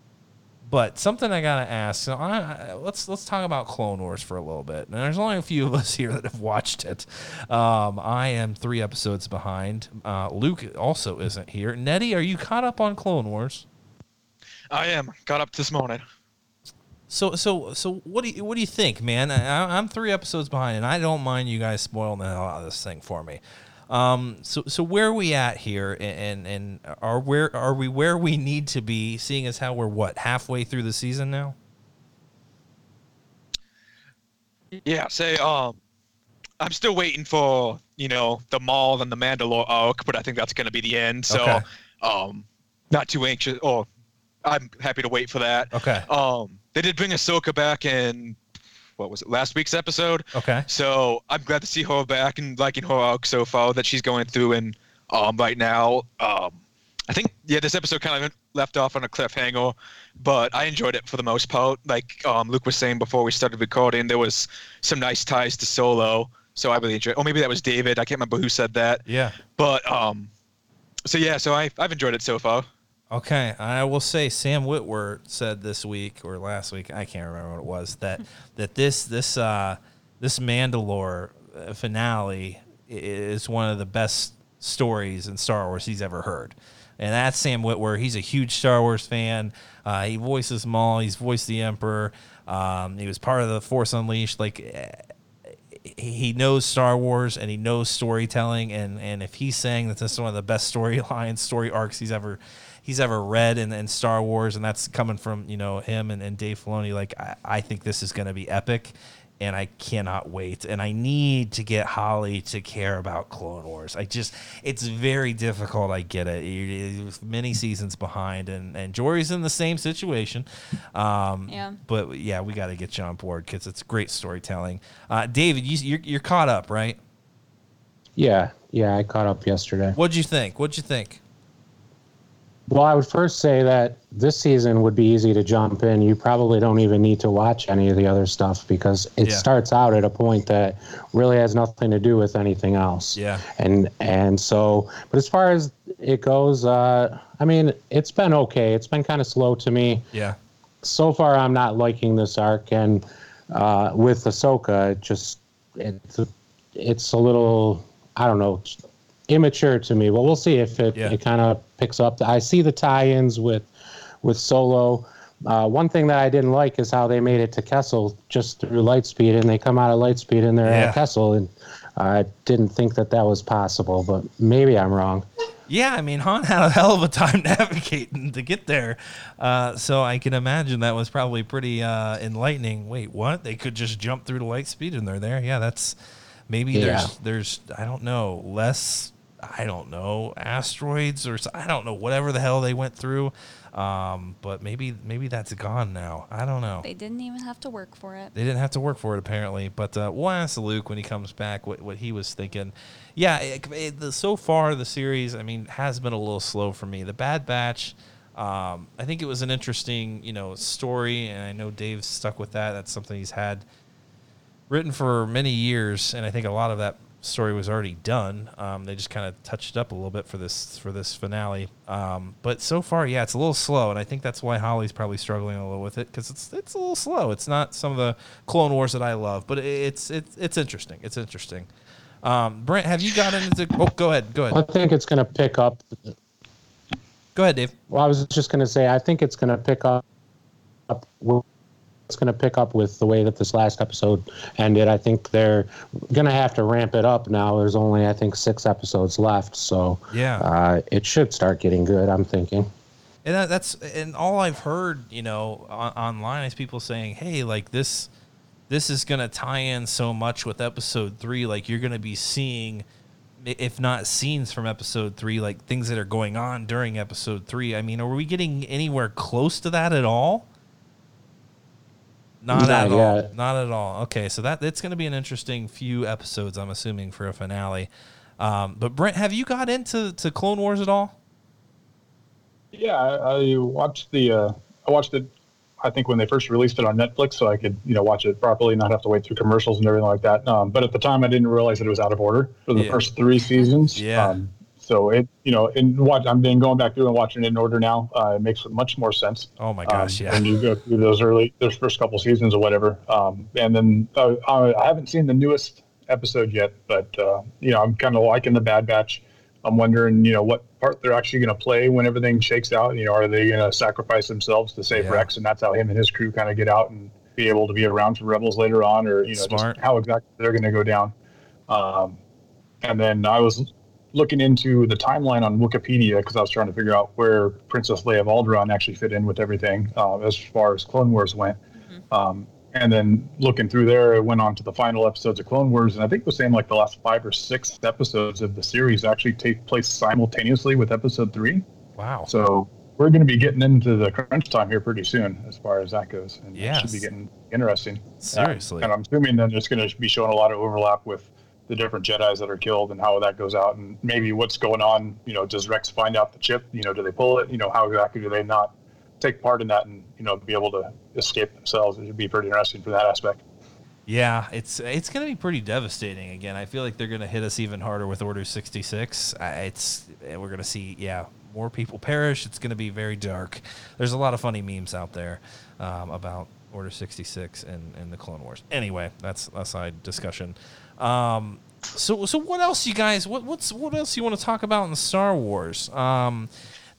but something I gotta ask. So I, let's let's talk about Clone Wars for a little bit. And there's only a few of us here that have watched it. Um, I am three episodes behind. Uh, Luke also isn't here. Nettie, are you caught up on Clone Wars? I am. Got up this morning. So so so what do you what do you think, man? I, I'm three episodes behind, and I don't mind you guys spoiling the hell out of this thing for me. Um, so so where are we at here, and and are where are we where we need to be, seeing as how we're what halfway through the season now? Yeah, say um I'm still waiting for, you know, the Maul and the Mandalore arc, but I think that's gonna be the end. So Okay. um not too anxious or I'm happy to wait for that. Okay. Um they did bring Ahsoka back in what was it, last week's episode? Okay. So I'm glad to see her back and liking her arc so far that she's going through and um right now. Um I think yeah, this episode kind of left off on a cliffhanger, but I enjoyed it for the most part. Like um, Luke was saying before we started recording, there was some nice ties to Solo, so I really enjoyed. Or maybe that was David. I can't remember who said that. Yeah. But um, so yeah, so I I've enjoyed it so far. Okay, I will say Sam Witwer said this week or last week, I can't remember what it was, that that this this uh this Mandalore uh, finale is one of the best stories in Star Wars he's ever heard. And that's Sam Witwer. He's a huge Star Wars fan. Uh, he voices Maul. He's voiced the Emperor. Um, he was part of the Force Unleashed. Like he knows Star Wars and he knows storytelling and and if he's saying that this is one of the best storylines, story arcs he's ever he's ever read in, in Star Wars, and that's coming from you know him and, and Dave Filoni. Like I, I think this is to be epic, and I cannot wait. And I need to get Holly to care about Clone Wars. I just it's very difficult. I get it. You're many seasons behind, and and Jory's in the same situation. Um, Yeah. But yeah, we got to get you on board because it's great storytelling. Uh, David, you, you're you're caught up, right? Yeah, yeah, I caught up yesterday. What'd you think? What'd you think? Well, I would first say that this season would be easy to jump in. You probably don't even need to watch any of the other stuff because it Yeah. starts out at a point that really has nothing to do with anything else. Yeah. And and so, but as far as it goes, uh, I mean, it's been okay. It's been kind of slow to me. Yeah. So far, I'm not liking this arc, and uh, with Ahsoka, it just it's it's a little I don't know immature to me. But we'll see if it, Yeah. it kind of picks up. I see the tie-ins with with Solo. Uh, one thing that I didn't like is how they made it to Kessel just through Lightspeed, and they come out of Lightspeed and they're Yeah. at Kessel, and I didn't think that that was possible, but maybe I'm wrong. Yeah, I mean, Han had a hell of a time navigating to get there. Uh, so I can imagine that was probably pretty uh, enlightening. Wait, what? They could just jump through to light speed and they're there. Yeah, that's maybe Yeah. there's there's I don't know less I don't know asteroids or I don't know whatever the hell they went through. Um, but maybe maybe that's gone now. I don't know. They didn't even have to work for it. They didn't have to work for it apparently, but uh, we'll ask Luke when he comes back what, what he was thinking. Yeah, it, it, the, so far the series, I mean, has been a little slow for me. The Bad Batch, um, I think it was an interesting, you know, story, and I know Dave's stuck with that. That's something he's had written for many years, and I think a lot of that story was already done. Um, they just kind of touched it up a little bit for this for this finale. Um, but so far, yeah, it's a little slow, and I think that's why Holly's probably struggling a little with it because it's it's a little slow. It's not some of the Clone Wars that I love, but it's it's it's interesting. It's interesting. Um, Brent, have you gotten into? Oh, go ahead. Go ahead. I think it's going to pick up. Go ahead, Dave. Well, I was just going to say, I think it's going to pick up up. It's going to pick up with the way that this last episode ended. I think they're going to have to ramp it up now. There's only, I think, six episodes left, so Yeah. uh, it should start getting good. I'm thinking. And that, that's and all I've heard, you know, on, online is people saying, "Hey, like this, this is gonna tie in so much with episode three. Like you're gonna be seeing, if not scenes from episode three, like things that are going on during episode three. I mean, are we getting anywhere close to that at all? Not, Not at all. Not at all. Okay, so that it's going to be an interesting few episodes. I'm assuming for a finale. Um, but Brent, have you got into to Clone Wars at all? Yeah, I, I watched the. Uh, I watched it. I think when they first released it on Netflix, so I could you know watch it properly, not have to wait through commercials and everything like that. Um, but at the time, I didn't realize that it was out of order for the Yeah. first three seasons. Yeah. Um, so it, you know, and watch. I'm been going back through and watching it in order now. Uh, it makes much more sense. Oh my gosh, um, yeah. When you go through those early, those first couple seasons or whatever. Um, and then uh, I I haven't seen the newest episode yet, but uh, you know, I'm kind of liking the Bad Batch. I'm wondering, you know, what part they're actually going to play when everything shakes out. You know, are they going to sacrifice themselves to save Yeah. Rex, and that's how him and his crew kind of get out and be able to be around for Rebels later on, or you know, Smart. just how exactly they're going to go down. Um, and then I was looking into the timeline on Wikipedia because I was trying to figure out where Princess Leia of Alderaan actually fit in with everything uh, as far as Clone Wars went. Um, and then looking through there, it went on to the final episodes of Clone Wars, and I think it was saying like the last five or six episodes of the series actually take place simultaneously with Episode Three. Wow. So we're going to be getting into the crunch time here pretty soon, as far as that goes, and it Yes. should be getting interesting. Seriously. and I'm assuming then it's going to be showing a lot of overlap with the different Jedi's that are killed and how that goes out, and maybe what's going on. You know, does Rex find out the chip? You know, do they pull it? You know, how exactly do they not take part in that and you know be able to escape themselves? It would be pretty interesting for that aspect. Yeah, it's it's going to be pretty devastating. Again, I feel like they're going to hit us even harder with Order sixty six. It's we're going to see yeah more people perish. It's going to be very dark. There's a lot of funny memes out there um, about Order sixty six and, and the Clone Wars. Anyway, that's a side discussion. Um, so so what else you guys what what's what else you want to talk about in Star Wars? Um,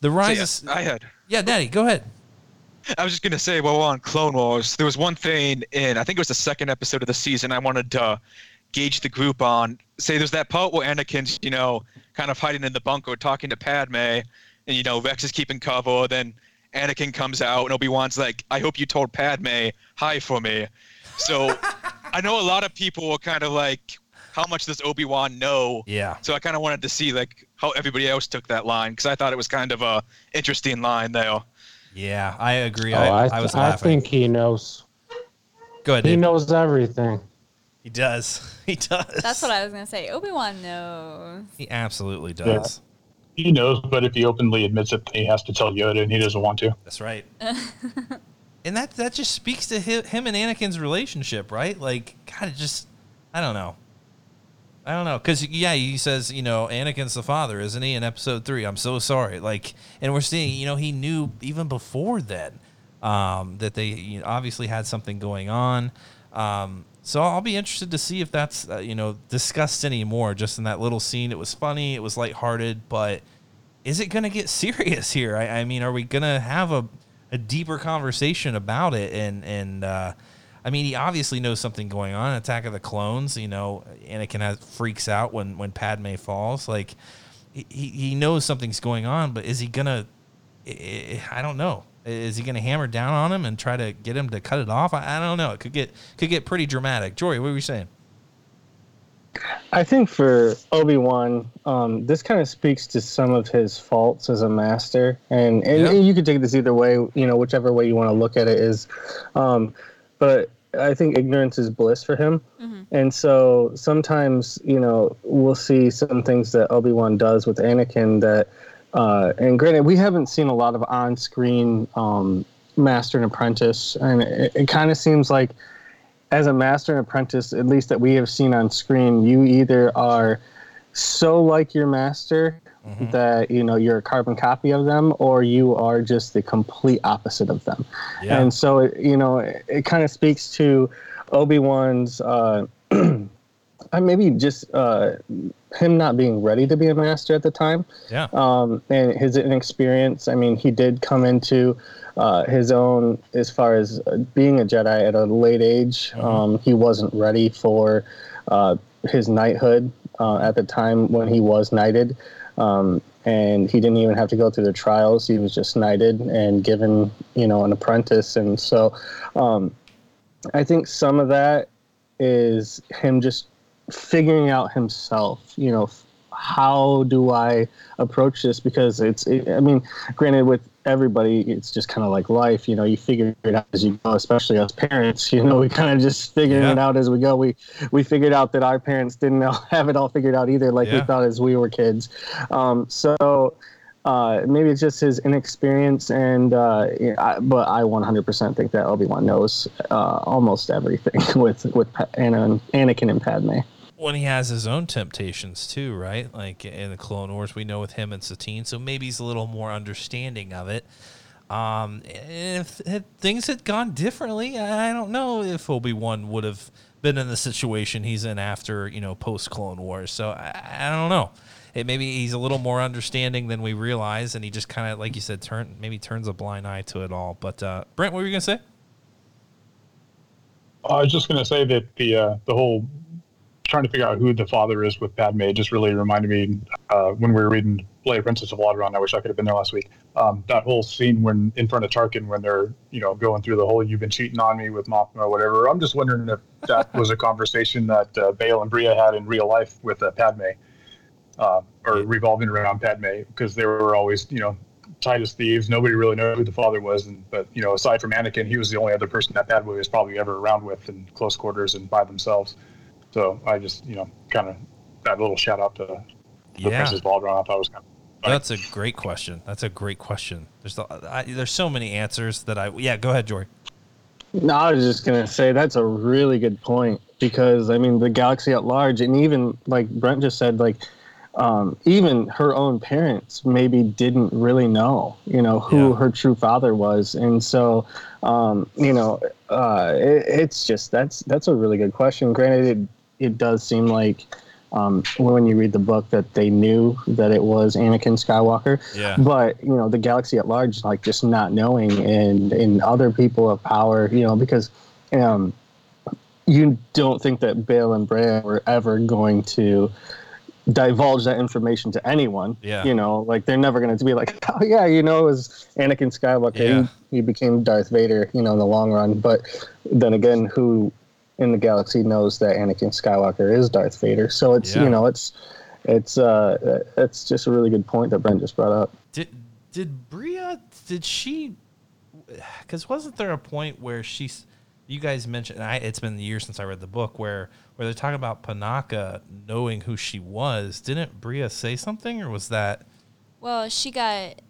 the So, rise. yeah, I had. yeah, Nettie, go ahead. I was just gonna say, while we're on Clone Wars, there was one thing in I think it was the second episode of the season I wanted to gauge the group on. Say there's that part where Anakin's, you know, kind of hiding in the bunker talking to Padme, and you know Rex is keeping cover. Then Anakin comes out, and Obi Wan's like, "I hope you told Padme hi for me." So I know a lot of people were kind of like, "How much does Obi Wan know?" Yeah. So I kind of wanted to see like how everybody else took that line because I thought it was kind of a interesting line there. Yeah, I agree. Oh, I, I, I was I think he knows. Go ahead, He Dave. knows everything. He does. He does. That's what I was gonna say. Obi Wan knows. He absolutely does. He knows, but if he openly admits it, he has to tell Yoda, and he doesn't want to. That's right. and that that just speaks to him, and Anakin's relationship, right? Like, God, it just, I don't know. I don't know, because yeah, he says, you know, Anakin's the father, isn't he? In Episode Three, I'm so sorry. Like, and we're seeing, you know, he knew even before then um, that they you know, obviously had something going on. Um, so I'll be interested to see if that's uh, you know discussed anymore. Just in that little scene, it was funny, it was lighthearted, but is it going to get serious here? I, I mean, are we going to have a, a deeper conversation about it? And and uh, I mean, he obviously knows something going on. Attack of the Clones, you know, Anakin has freaks out when when Padme falls. Like he he knows something's going on, but is he gonna? I I don't know. Is he gonna hammer down on him and try to get him to cut it off? I, I don't know. It could get could get pretty dramatic. Jory, what were you saying? I think for Obi Wan, um, this kind of speaks to some of his faults as a master, and and, Yeah. and you could take this either way, you know, whichever way you want to look at it is, um, but I think ignorance is bliss for him, and so sometimes you know we'll see some things that Obi Wan does with Anakin that, uh, and granted we haven't seen a lot of on-screen um, master and apprentice, and it, it kind of seems like as a master and apprentice, at least that we have seen on screen, you either are so like your master that you know you're a carbon copy of them, or you are just the complete opposite of them. Yeah. And so, it, you know, it, it kind of speaks to Obi Wan's. Uh, uh, maybe just uh, him not being ready to be a master at the time Yeah. um, and his inexperience. I mean, he did come into uh, his own as far as uh, being a Jedi at a late age. Um, he wasn't ready for uh, his knighthood uh, at the time when he was knighted. Um, and he didn't even have to go through the trials. He was just knighted and given, you know, an apprentice. And so, um, I think some of that is him just figuring out himself. You know, f- how do I approach this? Because it's, it, I mean, granted, with everybody, it's just kind of like life. You know, you figure it out as you go. Especially as parents, you know, we kind of just figuring Yeah. it out as we go. We we figured out that our parents didn't know, have it all figured out either, like Yeah. we thought as we were kids. Um, so uh, maybe it's just his inexperience, and uh, yeah, I, but I 100% think that Obi Wan knows uh, almost everything with with Pa- Anna, Anakin and Padme. When he has his own temptations too, right? Like in the Clone Wars, we know with him and Satine, so maybe he's a little more understanding of it. Um, if, if things had gone differently, I don't know if Obi Wan would have been in the situation he's in after you know post Clone Wars. So I, I don't know. It maybe he's a little more understanding than we realize, and he just kind of, like you said, turn maybe turns a blind eye to it all. But uh, Brent, what were you gonna say? I was just going to say that the uh, the whole trying to figure out who the father is with Padme just really reminded me uh, when we were reading Leia Princess of Alderaan. I wish I could have been there last week. Um, that whole scene when in front of Tarkin when they're you know going through the whole "you've been cheating on me" with Mothma or whatever. I'm just wondering if that was a conversation that uh, Bail and Breha had in real life with uh, Padme, uh, or revolving around Padme because they were always you know tight as thieves. Nobody really knew who the father was, and but you know, aside from Anakin, he was the only other person that Padme was probably ever around with in close quarters and by themselves. So I just you know kind of that little shout out to the Yeah. Princess Alderaan. I thought was kind of That's a great question. That's a great question. There's the, I, there's so many answers that I yeah. Go ahead, Jory. No, I was just gonna say that's a really good point because I mean the galaxy at large, and even like Brent just said, like um, even her own parents maybe didn't really know, you know, who Yeah. her true father was, and so um, you know, uh, it, it's just that's that's a really good question. Granted, it it does seem like. Um, when you read the book, that they knew that it was Anakin Skywalker, Yeah. but you know the galaxy at large like just not knowing and and other people of power you know because um you don't think that Bail and Breha were ever going to divulge that information to anyone Yeah. you know like they're never going to be like oh yeah you know it was Anakin Skywalker Yeah. he, he became Darth Vader you know in the long run but then again who in the galaxy knows that Anakin Skywalker is Darth Vader so it's Yeah. you know it's it's uh it's just a really good point that Brent just brought up Did did Breha did she? Because wasn't there a point where she's? You guys mentioned I, it's been years since I read the book where where they're talking about Panaka knowing who she was. Didn't Breha say something, or was that? Well, she got.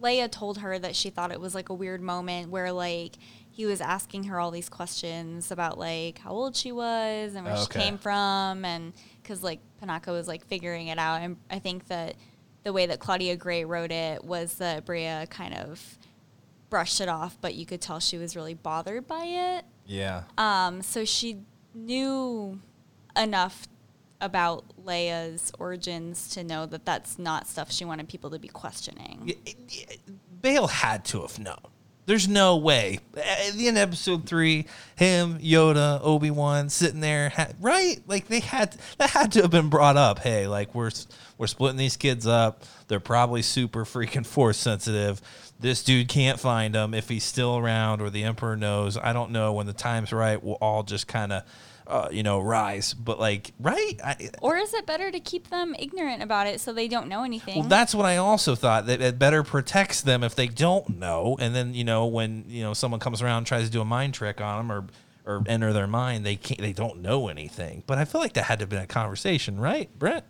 Leia told her that she thought it was like a weird moment where like he was asking her all these questions about like how old she was and where Okay. she came from and because like Panaka was like figuring it out and I think that the way that Claudia Gray wrote it was that Breha kind of brushed it off, but you could tell she was really bothered by it. Yeah. Um, so she knew enough about Leia's origins to know that that's not stuff she wanted people to be questioning. Bail had to have known. There's no way. At the end of episode three, him, Yoda, Obi Wan sitting there, right? Like they had that had to have been brought up. Hey, like we're we're splitting these kids up. They're probably super freaking force sensitive. This dude can't find them if he's still around, or the Emperor knows. I don't know. When the time's right, we'll all just kind of, uh, you know, rise. But like, right? I, Or is it better to keep them ignorant about it so they don't know anything? well, that's what I also thought that it better protects them if they don't know, and then you know when you know someone comes around and tries to do a mind trick on them or or enter their mind, they can't they don't know anything. But I feel like that had to have been a conversation, right, Brent?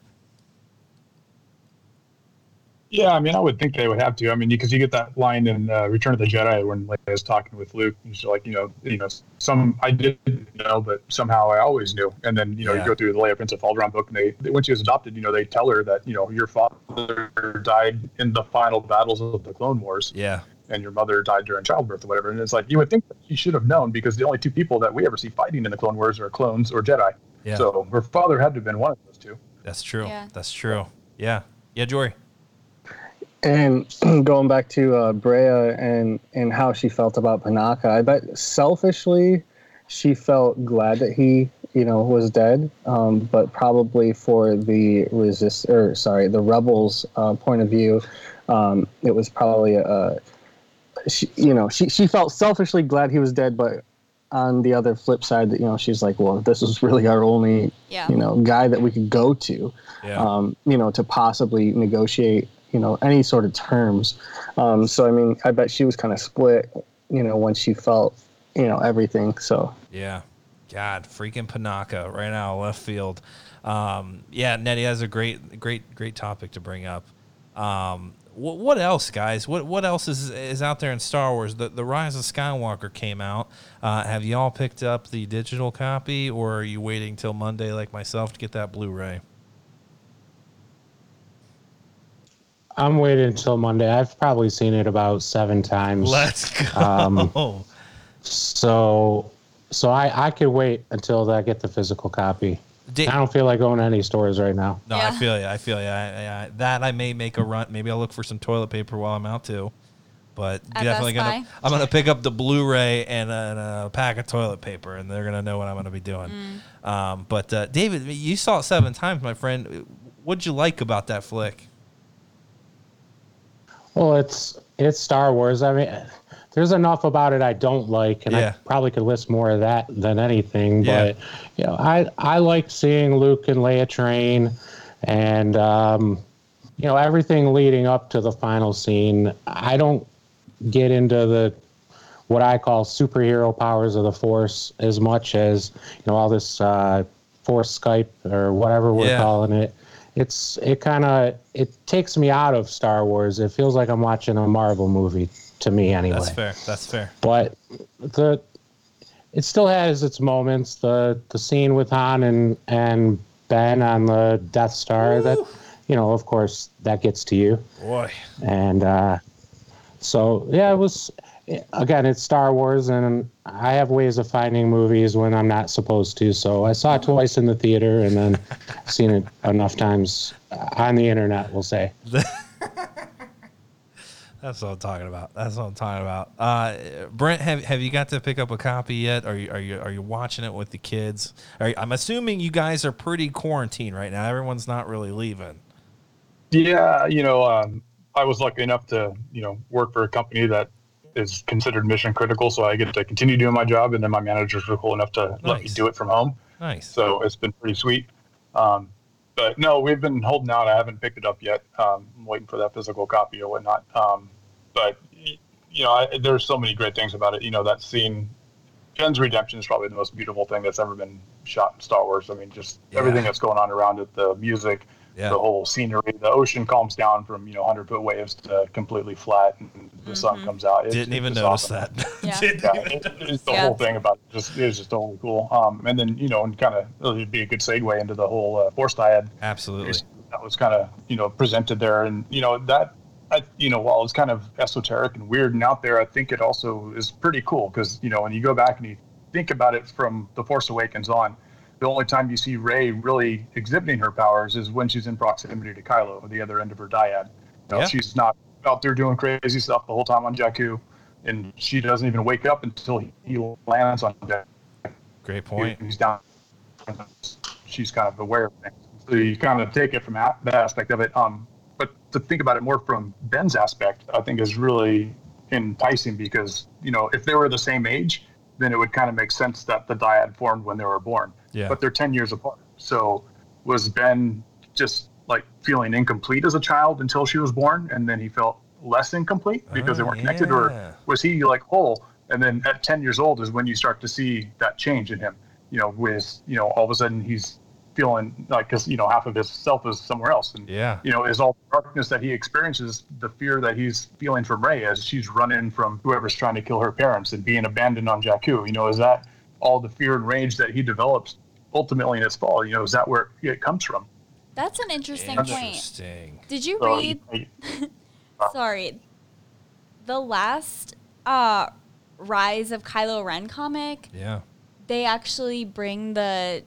Yeah, I mean, I would think they would have to. I mean, because you get that line in uh, Return of the Jedi when Leia is talking with Luke, and she's like, you know, you know, some I didn't know, but somehow I always knew. And then you know, Yeah. you go through the Leia Prince of Alderaan book, and they they- when she was adopted, you know, they tell her that you know your father died in the final battles of the Clone Wars, Yeah, and your mother died during childbirth or whatever. And it's like you would think that she should have known because the only two people that we ever see fighting in the Clone Wars are clones or Jedi. Yeah. So her father had to have been one of those two. that's true. Yeah. That's true. Yeah, yeah, Jory. And going back to uh, Breha and and how she felt about Panaka, I bet selfishly she felt glad that he you know was dead, um, but probably for the resist or sorry the rebels uh, point of view, um, it was probably a. She, you know, she, she felt selfishly glad he was dead, but on the other flip side, that you know, she's like, well, this is really our only, Yeah. you know, guy that we could go to Yeah. um, you know, to possibly negotiate, you know, any sort of terms. Um, so, I mean, I bet she was kind of split, you know, when she felt, you know, everything. So, Yeah. God, freaking Panaka right now, left field. Um, yeah, Nettie has a great, great, great topic to bring up. Um, what, what else, guys? What what else is is out there in Star Wars? The the Rise of Skywalker came out. Uh, have y'all picked up the digital copy, or are you waiting till Monday, like myself, to get that Blu-ray? I'm waiting until Monday. I've probably seen it about seven times. Let's go. Um, So, so I I could wait until I get the physical copy. Di- I don't feel like going to any stores right now. No, I feel you. I feel you. I, I, that I may make a run. Maybe I'll look for some toilet paper while I'm out too. But At definitely Best gonna. Buy? I'm gonna pick up the Blu-ray and a, and a pack of toilet paper, and they're gonna know what I'm gonna be doing. Mm. Um, but uh, David, you saw it seven times, my friend. What'd you like about that flick? Well, it's it's Star Wars. I mean, there's enough about it I don't like, and Yeah. I probably could list more of that than anything. Yeah. But you know, I I like seeing Luke and Leia train, and um, you know everything leading up to the final scene. I don't get into the what I call superhero powers of the Force as much as you know all this uh, Force Skype or whatever we're Yeah. calling it. It's it kind of it takes me out of Star Wars. It feels like I'm watching a Marvel movie to me anyway. That's fair. That's fair. But the it still has its moments. The the scene with Han and and Ben on the Death Star. That you know, of course, that gets to you. Boy. And uh, so, yeah, it was, again, it's Star Wars, and I have ways of finding movies when I'm not supposed to. So I saw it twice in the theater and then seen it enough times on the internet, we'll say. That's what I'm talking about. That's what I'm talking about. Uh, Brent, have have you got to pick up a copy yet? Are you are you are you watching it with the kids? Are you- I'm assuming you guys are pretty quarantined right now. Everyone's not really leaving. Yeah, you know, um, I was lucky enough to, you know, work for a company that is considered mission critical, so I get to continue doing my job, and then my managers were cool enough to let me do it from home. Nice. So it's been pretty sweet. Um, but no, we've been holding out. I haven't picked it up yet. Um, I'm waiting for that physical copy or whatnot. Um, but you know, I, there's so many great things about it. You know, that scene, Jen's redemption is probably the most beautiful thing that's ever been shot in Star Wars. I mean, just Yeah. everything that's going on around it, the music, Yeah. the whole scenery. The ocean calms down from you know 100 foot waves to completely flat, and the sun comes out. It's- Didn't even just notice awesome. that. Yeah. Yeah, it, it's the Yeah. whole thing about it. Just it was just totally cool. Um, and then you know, and kind of it'd be a good segue into the whole uh, force dyad. Absolutely. That was kind of you know presented there, and you know that. I, you know, while it's kind of esoteric and weird and out there, I think it also is pretty cool because you know when you go back and you think about it from The Force Awakens on, the only time you see Rey really exhibiting her powers is when she's in proximity to Kylo, the other end of her dyad. You know, Yeah. She's not out there doing crazy stuff the whole time on Jakku, and she doesn't even wake up until he, he lands on Jakku. Great point. He's down. She's kind of aware of things. So you kind of take it from that, that aspect of it. Um, but to think about it more from Ben's aspect, I think is really enticing because you know if they were the same age, then it would kind of make sense that the dyad formed when they were born. Yeah. But they're ten years apart. So was Ben just like feeling incomplete as a child until she was born, and then he felt less incomplete because they Oh, weren't connected, yeah. or was he like whole? And then at 10 years old is when you start to see that change in him, you know, with, you know, all of a sudden he's feeling like, cause, you know, half of his self is somewhere else. And, Yeah. you know, is all the darkness that he experiences the fear that he's feeling from Rey as she's running from whoever's trying to kill her parents and being abandoned on Jakku? You know, is that all the fear and rage that he develops ultimately in his fall? You know, is that where it comes from? That's an interesting point. Interesting. Did you So, read? he- Sorry, the last uh, Rise of Kylo Ren comic. Yeah. They actually bring the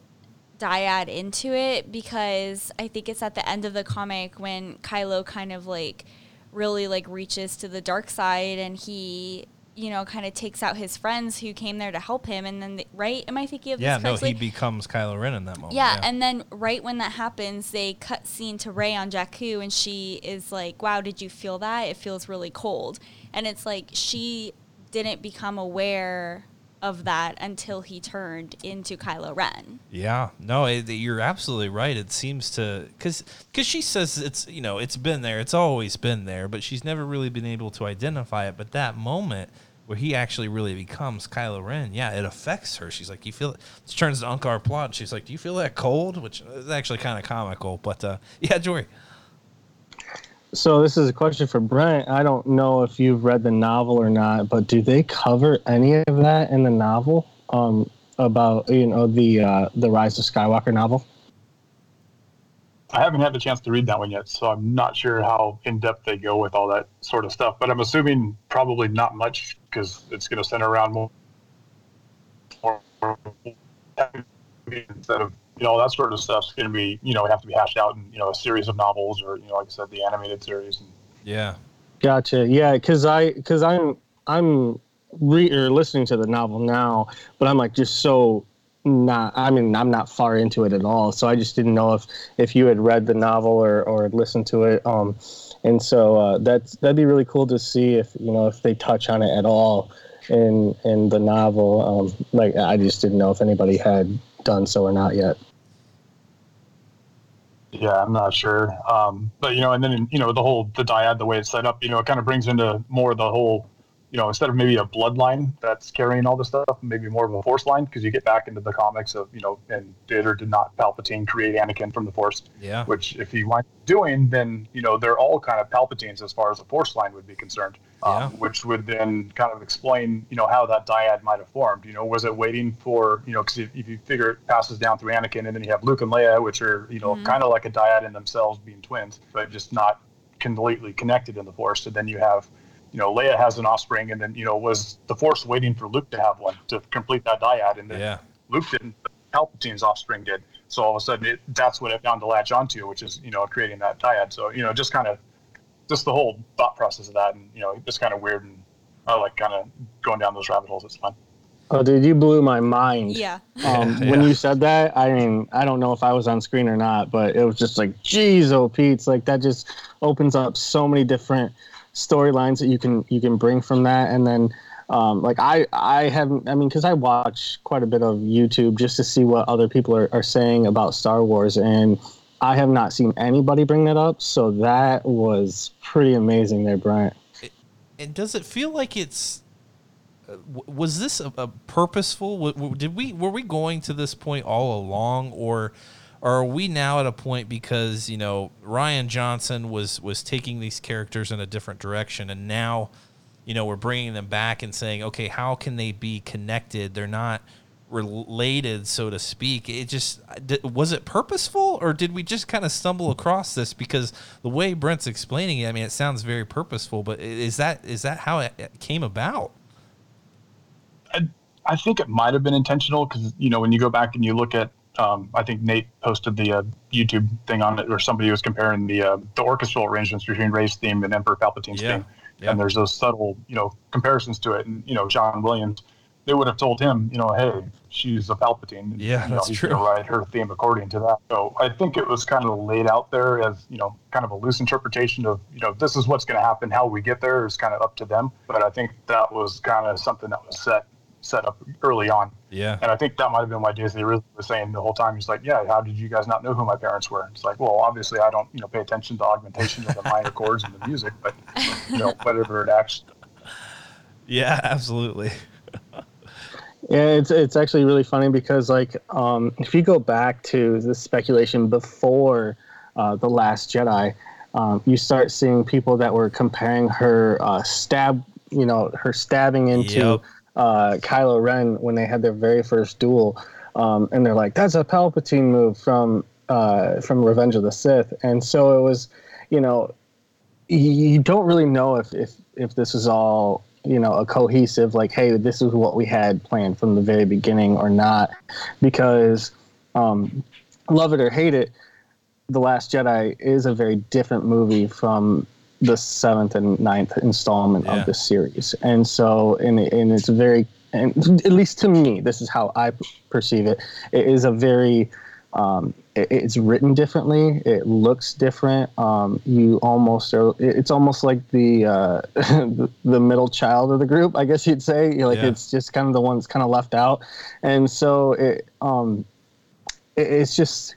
dyad into it because I think it's at the end of the comic when Kylo kind of like really like reaches to the dark side and he you know kind of takes out his friends who came there to help him and then they, right am i thinking of Yeah, this no, he becomes Kylo Ren in that moment. yeah, and then right when that happens, they cut scene to Rey on Jakku, and she is like, "Wow, did you feel that? It feels really cold." And it's like she didn't become aware of that until he turned into Kylo Ren. Yeah, no, it, you're absolutely right. It seems to because because she says it's you know it's been there, it's always been there, but she's never really been able to identify it. But that moment where he actually really becomes Kylo Ren, yeah, it affects her. She's like, you feel it. She turns to Unkar Plutt, she's like, do you feel that cold? Which is actually kind of comical, but uh, yeah, Jory. So this is a question for Brent. I don't know if you've read the novel or not, but do they cover any of that in the novel? Um, about you know the uh, the Rise of Skywalker novel. I haven't had the chance to read that one yet, so I'm not sure how in depth they go with all that sort of stuff. But I'm assuming probably not much because it's going to center around more, more instead of you know that sort of stuff's going to be you know have to be hashed out in you know a series of novels or you know like I said the animated series. And, Yeah, Gotcha. Yeah, because I because I'm I'm re or listening to the novel now, but I'm like just so not. I mean, I'm not far into it at all, so I just didn't know if if you had read the novel or or listened to it. Um, and so uh, that's that'd be really cool to see if you know if they touch on it at all in in the novel. Um, like I just didn't know if anybody had done so or not yet. Yeah, I'm not sure. Um, but you know, and then you know the whole the dyad, the way it's set up, you know, it kind of brings into more the whole, you know, instead of maybe a bloodline that's carrying all this stuff, maybe more of a force line because you get back into the comics of you know, and did or did not Palpatine create Anakin from the Force? yeah, Which, if he winds up doing, then you know they're all kind of Palpatines as far as the Force line would be concerned. Um, Yeah. Which would then kind of explain, you know, how that dyad might have formed. You know, was it waiting for, you know, because if, if you figure it passes down through Anakin, and then you have Luke and Leia, which are, you know, kind of like a dyad in themselves, being twins, but just not completely connected in the Force. And then you have, you know, Leia has an offspring, and then you know, was the Force waiting for Luke to have one to complete that dyad, and then yeah, Luke didn't. but Palpatine's offspring did. So all of a sudden, it, that's what it found to latch onto, which is you know creating that dyad. So you know, just kind of, just the whole thought process of that, and you know, it's kind of weird, and I like kind of going down those rabbit holes. It's fun. Oh, dude, you blew my mind. Yeah. Um, Yeah. When you said that, I mean, I don't know if I was on screen or not, but it was just like, geez, oh, Pete's like that just opens up so many different storylines that you can you can bring from that, and then. Um, like I, I haven't. I mean, because I watch quite a bit of YouTube just to see what other people are, are saying about Star Wars, and I have not seen anybody bring that up. So that was pretty amazing, there, Brent. and does it feel like it's uh, was this a, a purposeful did we were we going to this point all along or or are we now at a point because you know Rian Johnson was was taking these characters in a different direction and now you know we're bringing them back and saying okay how can they be connected? They're not related so to speak. It just was it purposeful or did we just kind of stumble across this? Because the way Brent's explaining it I mean it sounds very purposeful but is that is that how it came about? I, I think it might have been intentional because you know when you go back and you look at, um, I think Nate posted the uh, YouTube thing on it, or somebody was comparing the uh, the orchestral arrangements between Rey's theme and Emperor Palpatine's Yeah. theme, Yeah. and there's those subtle you know comparisons to it. And you know John Williams, they would have told him, you know, hey, she's a Palpatine. Yeah, you know, that's true. write her theme according to that. So I think it was kind of laid out there as you know kind of a loose interpretation of you know this is what's going to happen. How we get there is kind of up to them. But I think that was kind of something that was set set up early on. Yeah And I think that might have been why Daisy really was saying the whole time. He's like, "Yeah, how did you guys not know who my parents were?" It's like, well, obviously I don't, you know, pay attention to augmentation of the minor chords and the music, but you know, whatever it actually. yeah absolutely Yeah, it's it's actually really funny because like um, if you go back to the speculation before uh, the Last Jedi, um, you start seeing people that were comparing her uh, stab, you know, her stabbing into Yep. Uh, Kylo Ren when they had their very first duel, um, and they're like, "That's a Palpatine move from uh, from Revenge of the Sith," and so it was, you know, you, don't really know if if if this is all you know a cohesive like hey this is what we had planned from the very beginning or not. Because um love it or hate it the last jedi is a very different movie from the seventh and ninth installment Yeah. of the series, and so and and it's very and at least to me, this is how I perceive it. It is a very um, it- it's written differently. It looks different. Um, you almost are. It's almost like the, uh, the middle child of the group, I guess you'd say. Like Yeah. it's just kind of the one that's kind of left out, and so it um, it, it's just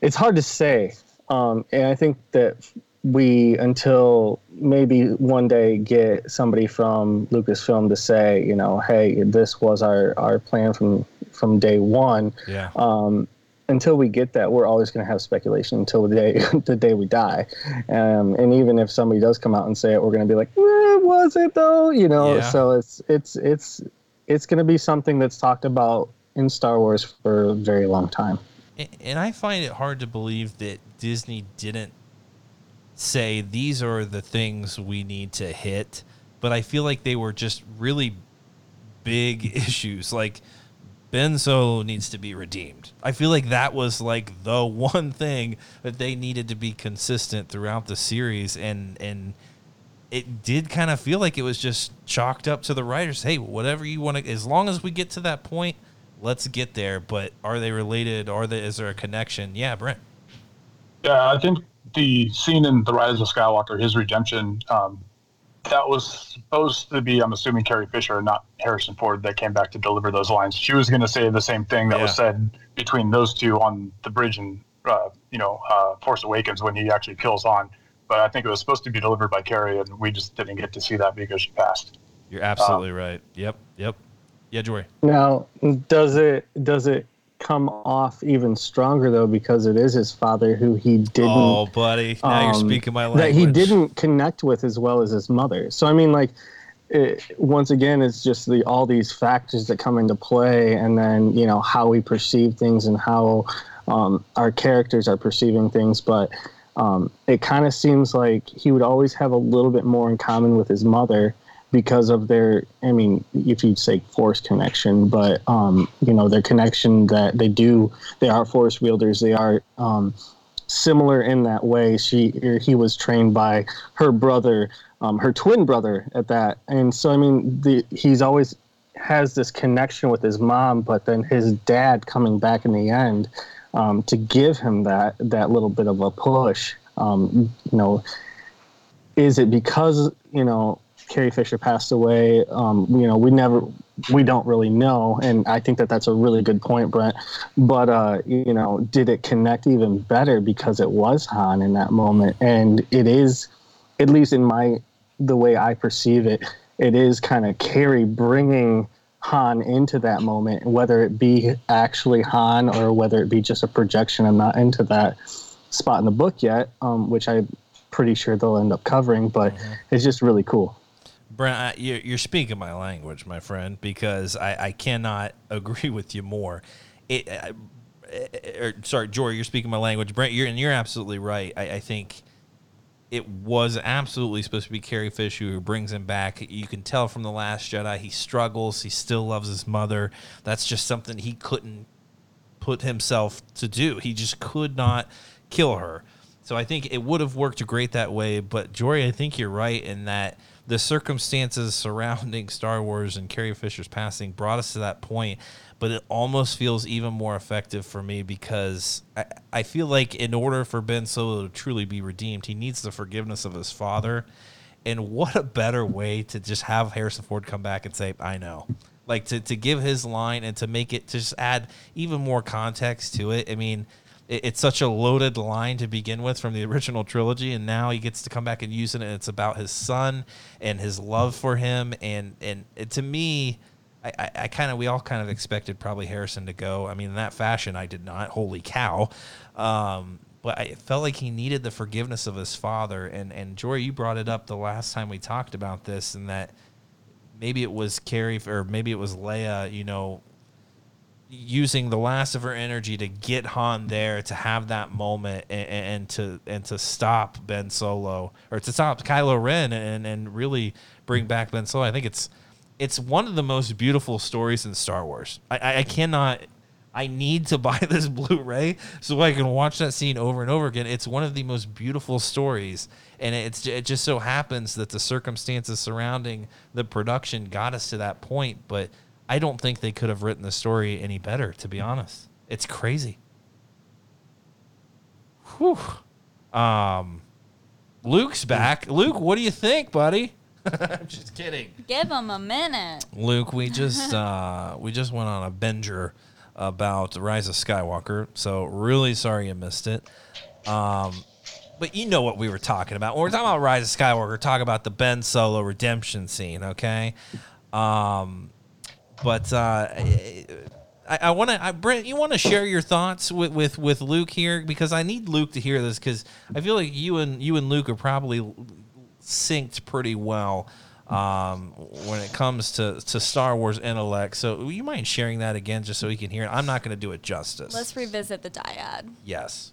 it's hard to say. Um, and I think that we until maybe one day get somebody from Lucasfilm to say, you know, hey, this was our our plan from from day one Yeah. um, until we get that, we're always going to have speculation until the day the day we die. Um, and even if somebody does come out and say it, we're going to be like, eh, was it though? You know. Yeah. So it's it's it's it's going to be something that's talked about in Star Wars for a very long time. And I find it hard to believe that Disney didn't say these are the things we need to hit, but I feel like they were just really big issues. Like Ben Solo needs to be redeemed. I feel like that was like the one thing that they needed to be consistent throughout the series and and it did kind of feel like it was just chalked up to the writers. Hey, whatever you want to, as long as we get to that point, let's get there. But are they related? Are? Is there a connection? Yeah, Brent. Yeah, I think the scene in The Rise of Skywalker, his redemption, um, that was supposed to be, I'm assuming, Carrie Fisher, not Harrison Ford, that came back to deliver those lines. She was going to say the same thing that was said between those two on the bridge in, uh, you know, uh, Force Awakens when he actually kills Han. But I think it was supposed to be delivered by Carrie, and we just didn't get to see that because she passed. You're absolutely right. Yep, yep. Yeah, Jory. Now, does it does it come off even stronger though because it is his father who he didn't Oh, buddy, now you're um, speaking my language. that he didn't connect with as well as his mother. So I mean, like, it, once again, it's just the all these factors that come into play, and then you know how we perceive things and how um, our characters are perceiving things. But um, it kind of seems like he would always have a little bit more in common with his mother because of their i mean if you'd say force connection but um you know their connection that they do they are force wielders they are um similar in that way. She or he was trained by her brother, um, her twin brother at that, and so I mean, the, he's always has this connection with his mom, but then his dad coming back in the end um, to give him that that little bit of a push. Um, you know, is it because you know Carrie Fisher passed away? Um, you know, we never, we don't really know, and I think that that's a really good point, Brent. But uh, you know, did it connect even better because it was Han in that moment, and it is, at least in my the way I perceive it, it is kind of Carrie bringing Han into that moment, whether it be actually Han or whether it be just a projection. I'm not into that spot in the book yet, um, which I'm pretty sure they'll end up covering, but it's just really cool. Brent, I, you're, speaking my language, my friend, because I, I cannot agree with you more. It, uh, er, sorry, Jory, you're speaking my language. Brent, you're and you're absolutely right. I, I think it was absolutely supposed to be Carrie Fisher who brings him back. You can tell from the Last Jedi he struggles. He still loves his mother. That's just something he couldn't put himself to do. He just could not kill her. So I think it would have worked great that way. But Jory, I think you're right in that the circumstances surrounding Star Wars and Carrie Fisher's passing brought us to that point. But it almost feels even more effective for me because I, I feel like in order for Ben Solo to truly be redeemed, he needs the forgiveness of his father. And what a better way to just have Harrison Ford come back and say, I know. Like to, to give his line and to make it to just add even more context to it. I mean, it, it's such a loaded line to begin with from the original trilogy, and now he gets to come back and use it. And it's about his son and his love for him. And and it, to me, I, I, I kind of we all kind of expected probably Harrison to go. I mean, in that fashion, I did not. Holy cow! Um, but I felt like he needed the forgiveness of his father. And and Jory, you brought it up the last time we talked about this, and that maybe it was Carrie or maybe it was Leia. You know, using the last of her energy to get Han there to have that moment and, and to and to stop Ben Solo or to stop Kylo Ren and and really bring back Ben Solo. I think it's it's one of the most beautiful stories in Star Wars. I, I, cannot I need to buy this Blu-ray so I can watch that scene over and over again. It's one of the most beautiful stories, and it's it just so happens that the circumstances surrounding the production got us to that point. But I don't think they could have written the story any better. To be honest, it's crazy. Whew. Um, Luke's back. Luke, what do you think, buddy? I'm just kidding. Give him a minute. Luke, we just uh, we just went on a binger about Rise of Skywalker, so really sorry you missed it. Um, but you know what we were talking about. When we're talking about Rise of Skywalker, talking about the Ben Solo redemption scene, okay? Um, but uh, I, I want to, Brent, you want to share your thoughts with, with with Luke here because I need Luke to hear this because I feel like you and you and Luke are probably synced pretty well um, when it comes to, to Star Wars intellect. So, you mind sharing that again just so he can hear it? I'm not going to do it justice. Let's revisit the dyad. yes.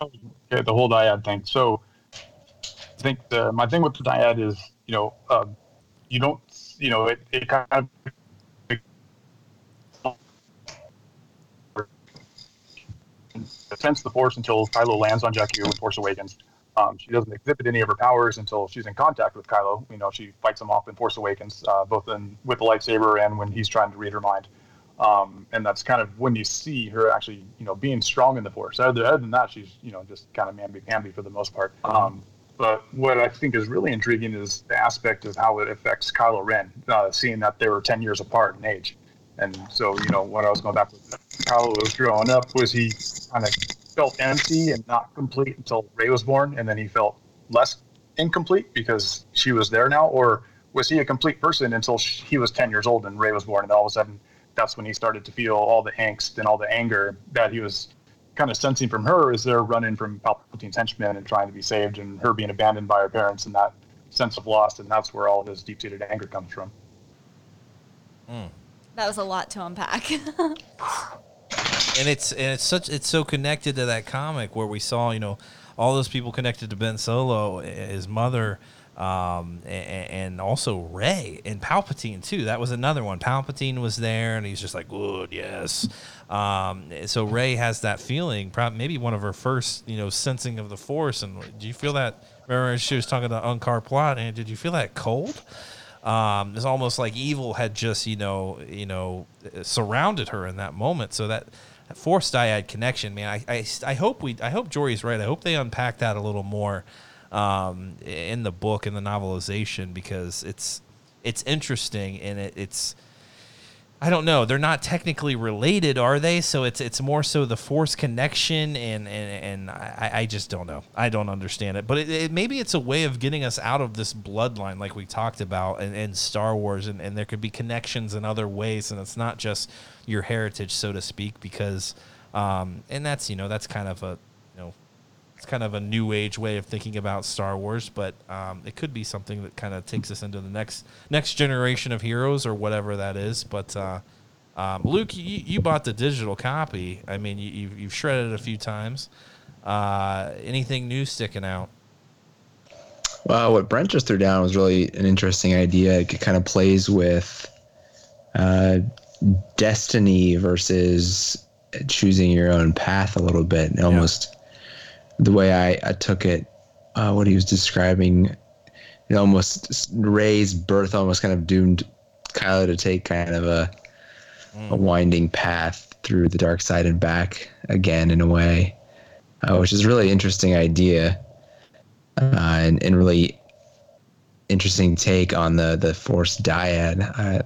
Okay, the whole dyad thing. So I think the, my thing with the dyad is, you know, um, you don't, you know, it, it kind of sense the Force until Kylo lands on Jakku in Force Awakens. Um, she doesn't exhibit any of her powers until she's in contact with Kylo. You know, she fights him off in Force Awakens, uh, both in with the lightsaber and when he's trying to read her mind. Um, and that's kind of when you see her actually, you know, being strong in the Force. Other, other than that, she's, you know, just kind of mamby-pamby for the most part. Um, but what I think is really intriguing is the aspect of how it affects Kylo Ren, uh, seeing that they were 10 years apart in age. And so, you know, when I was going back with Kylo was growing up, was he kind of felt empty and not complete until Rey was born, and then he felt less incomplete because she was there now, or was he a complete person until sh- he was 10 years old and Rey was born, and all of a sudden that's when he started to feel all the angst and all the anger that he was kind of sensing from her as they're running from Palpatine's henchmen and trying to be saved, and her being abandoned by her parents and that sense of loss, and that's where all of his deep-seated anger comes from. Hmm. That was a lot to unpack. and it's and it's such it's so connected to that comic where we saw you know all those people connected to Ben Solo, his mother, um, and, and also Rey and Palpatine too. That was another one. Palpatine was there, and he's just like, "Good, yes." Um, so Rey has that feeling, probably maybe one of her first, you know, sensing of the Force. And do you feel that? Remember, she was talking to Unkar Plutt, and did you feel that cold? Um, it's almost like evil had just, you know, you know, surrounded her in that moment. So that, that force dyad connection, man. I, I, I hope we, I hope Jory's right. I hope they unpack that a little more um, in the book in the novelization because it's, it's interesting and it, it's. I don't know. They're not technically related, are they? So it's it's more so the force connection, and and, and I, I just don't know. I don't understand it. But it, it, maybe it's a way of getting us out of this bloodline, like we talked about, and, in Star Wars, and, and there could be connections in other ways, and it's not just your heritage, so to speak. Because, um, and that's you know that's kind of a it's kind of a new age way of thinking about Star Wars, but um, it could be something that kind of takes us into the next next generation of heroes or whatever that is. But uh, um, Luke, you, you bought the digital copy. I mean, you, you've, you've shredded it a few times. Uh, anything new sticking out? Well, what Brent just threw down was really an interesting idea. It kind of plays with uh, destiny versus choosing your own path a little bit. And almost the way I, I took it, uh, what he was describing, it almost Rey's birth almost kind of doomed Kylo to take kind of a, a winding path through the dark side and back again in a way, uh, which is a really interesting idea uh, and, and really interesting take on the the force dyad. I,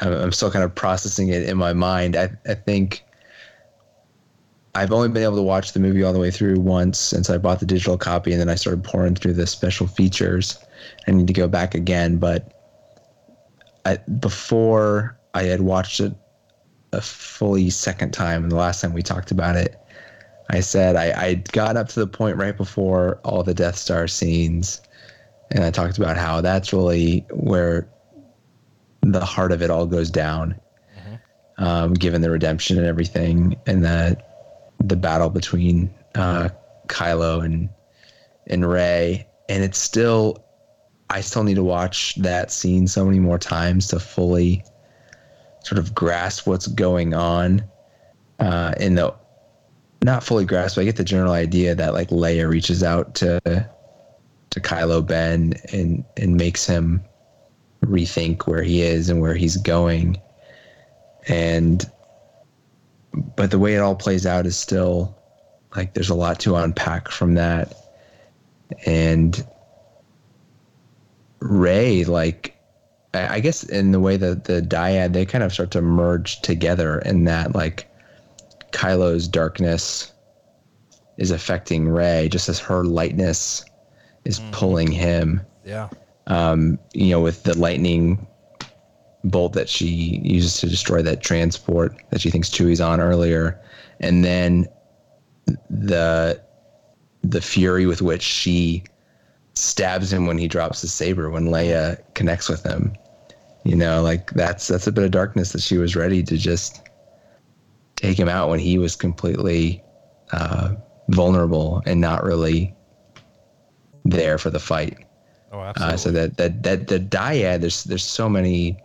I'm still kind of processing it in my mind. I, I think I've only been able to watch the movie all the way through once since I bought the digital copy, and then I started pouring through the special features. I need to go back again, but I, before I had watched it a fully second time, and the last time we talked about it, I said I, I got up to the point right before all the Death Star scenes, and I talked about how that's really where the heart of it all goes down, um, given the redemption and everything, and the the battle between uh, Kylo and and Rey, and it's still I still need to watch that scene so many more times to fully sort of grasp what's going on uh, in the not fully grasp. But I get the general idea that like Leia reaches out to to Kylo Ben and and makes him rethink where he is and where he's going. And but the way it all plays out is still like there's a lot to unpack from that. And Rey, like I guess in the way that the dyad, they kind of start to merge together in that like Kylo's darkness is affecting Rey just as her lightness is pulling him Yeah. um, you know, with the lightning bolt that she uses to destroy that transport that she thinks Chewie's on earlier, and then the the fury with which she stabs him when he drops the saber when Leia connects with him. You know, like that's that's a bit of darkness that she was ready to just take him out when he was completely uh, vulnerable and not really there for the fight. Oh, absolutely. Uh, so that that that the dyad, there's there's so many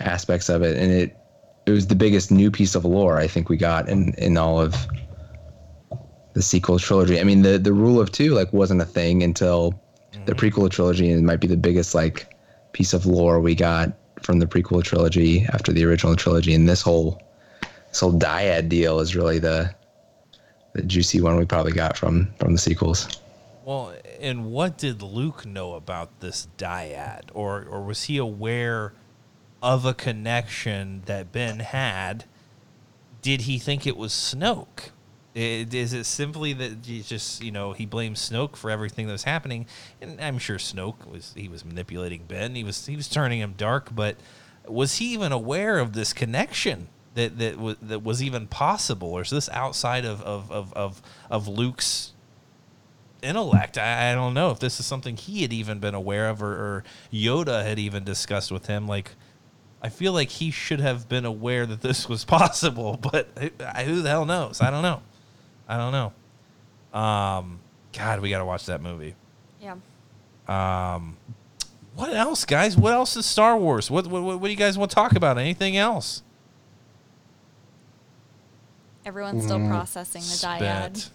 aspects of it, and it it was the biggest new piece of lore I think we got in in all of the sequel trilogy. I mean, the the rule of two like wasn't a thing until the mm-hmm. prequel trilogy, and it might be the biggest like piece of lore we got from the prequel trilogy after the original trilogy. And this whole this whole dyad deal is really the the juicy one we probably got from from the sequels. Well, and what did Luke know about this dyad, or or was he aware of a connection that Ben had? Did he think it was Snoke? Is it simply that he just you know he blames Snoke for everything that was happening? And I'm sure Snoke was he was manipulating Ben. He was he was turning him dark, but was he even aware of this connection that that was that was even possible, or is this outside of of of of, of Luke's intellect. I, I don't know if this is something he had even been aware of or, or Yoda had even discussed with him. Like, I feel like he should have been aware that this was possible, but who, who the hell knows? I don't know. I don't know. Um, God, we got to watch that movie. Yeah. Um, what else, guys? What else is Star Wars? What, what, what do you guys want to talk about? Anything else? Everyone's still processing the dyad. Spit.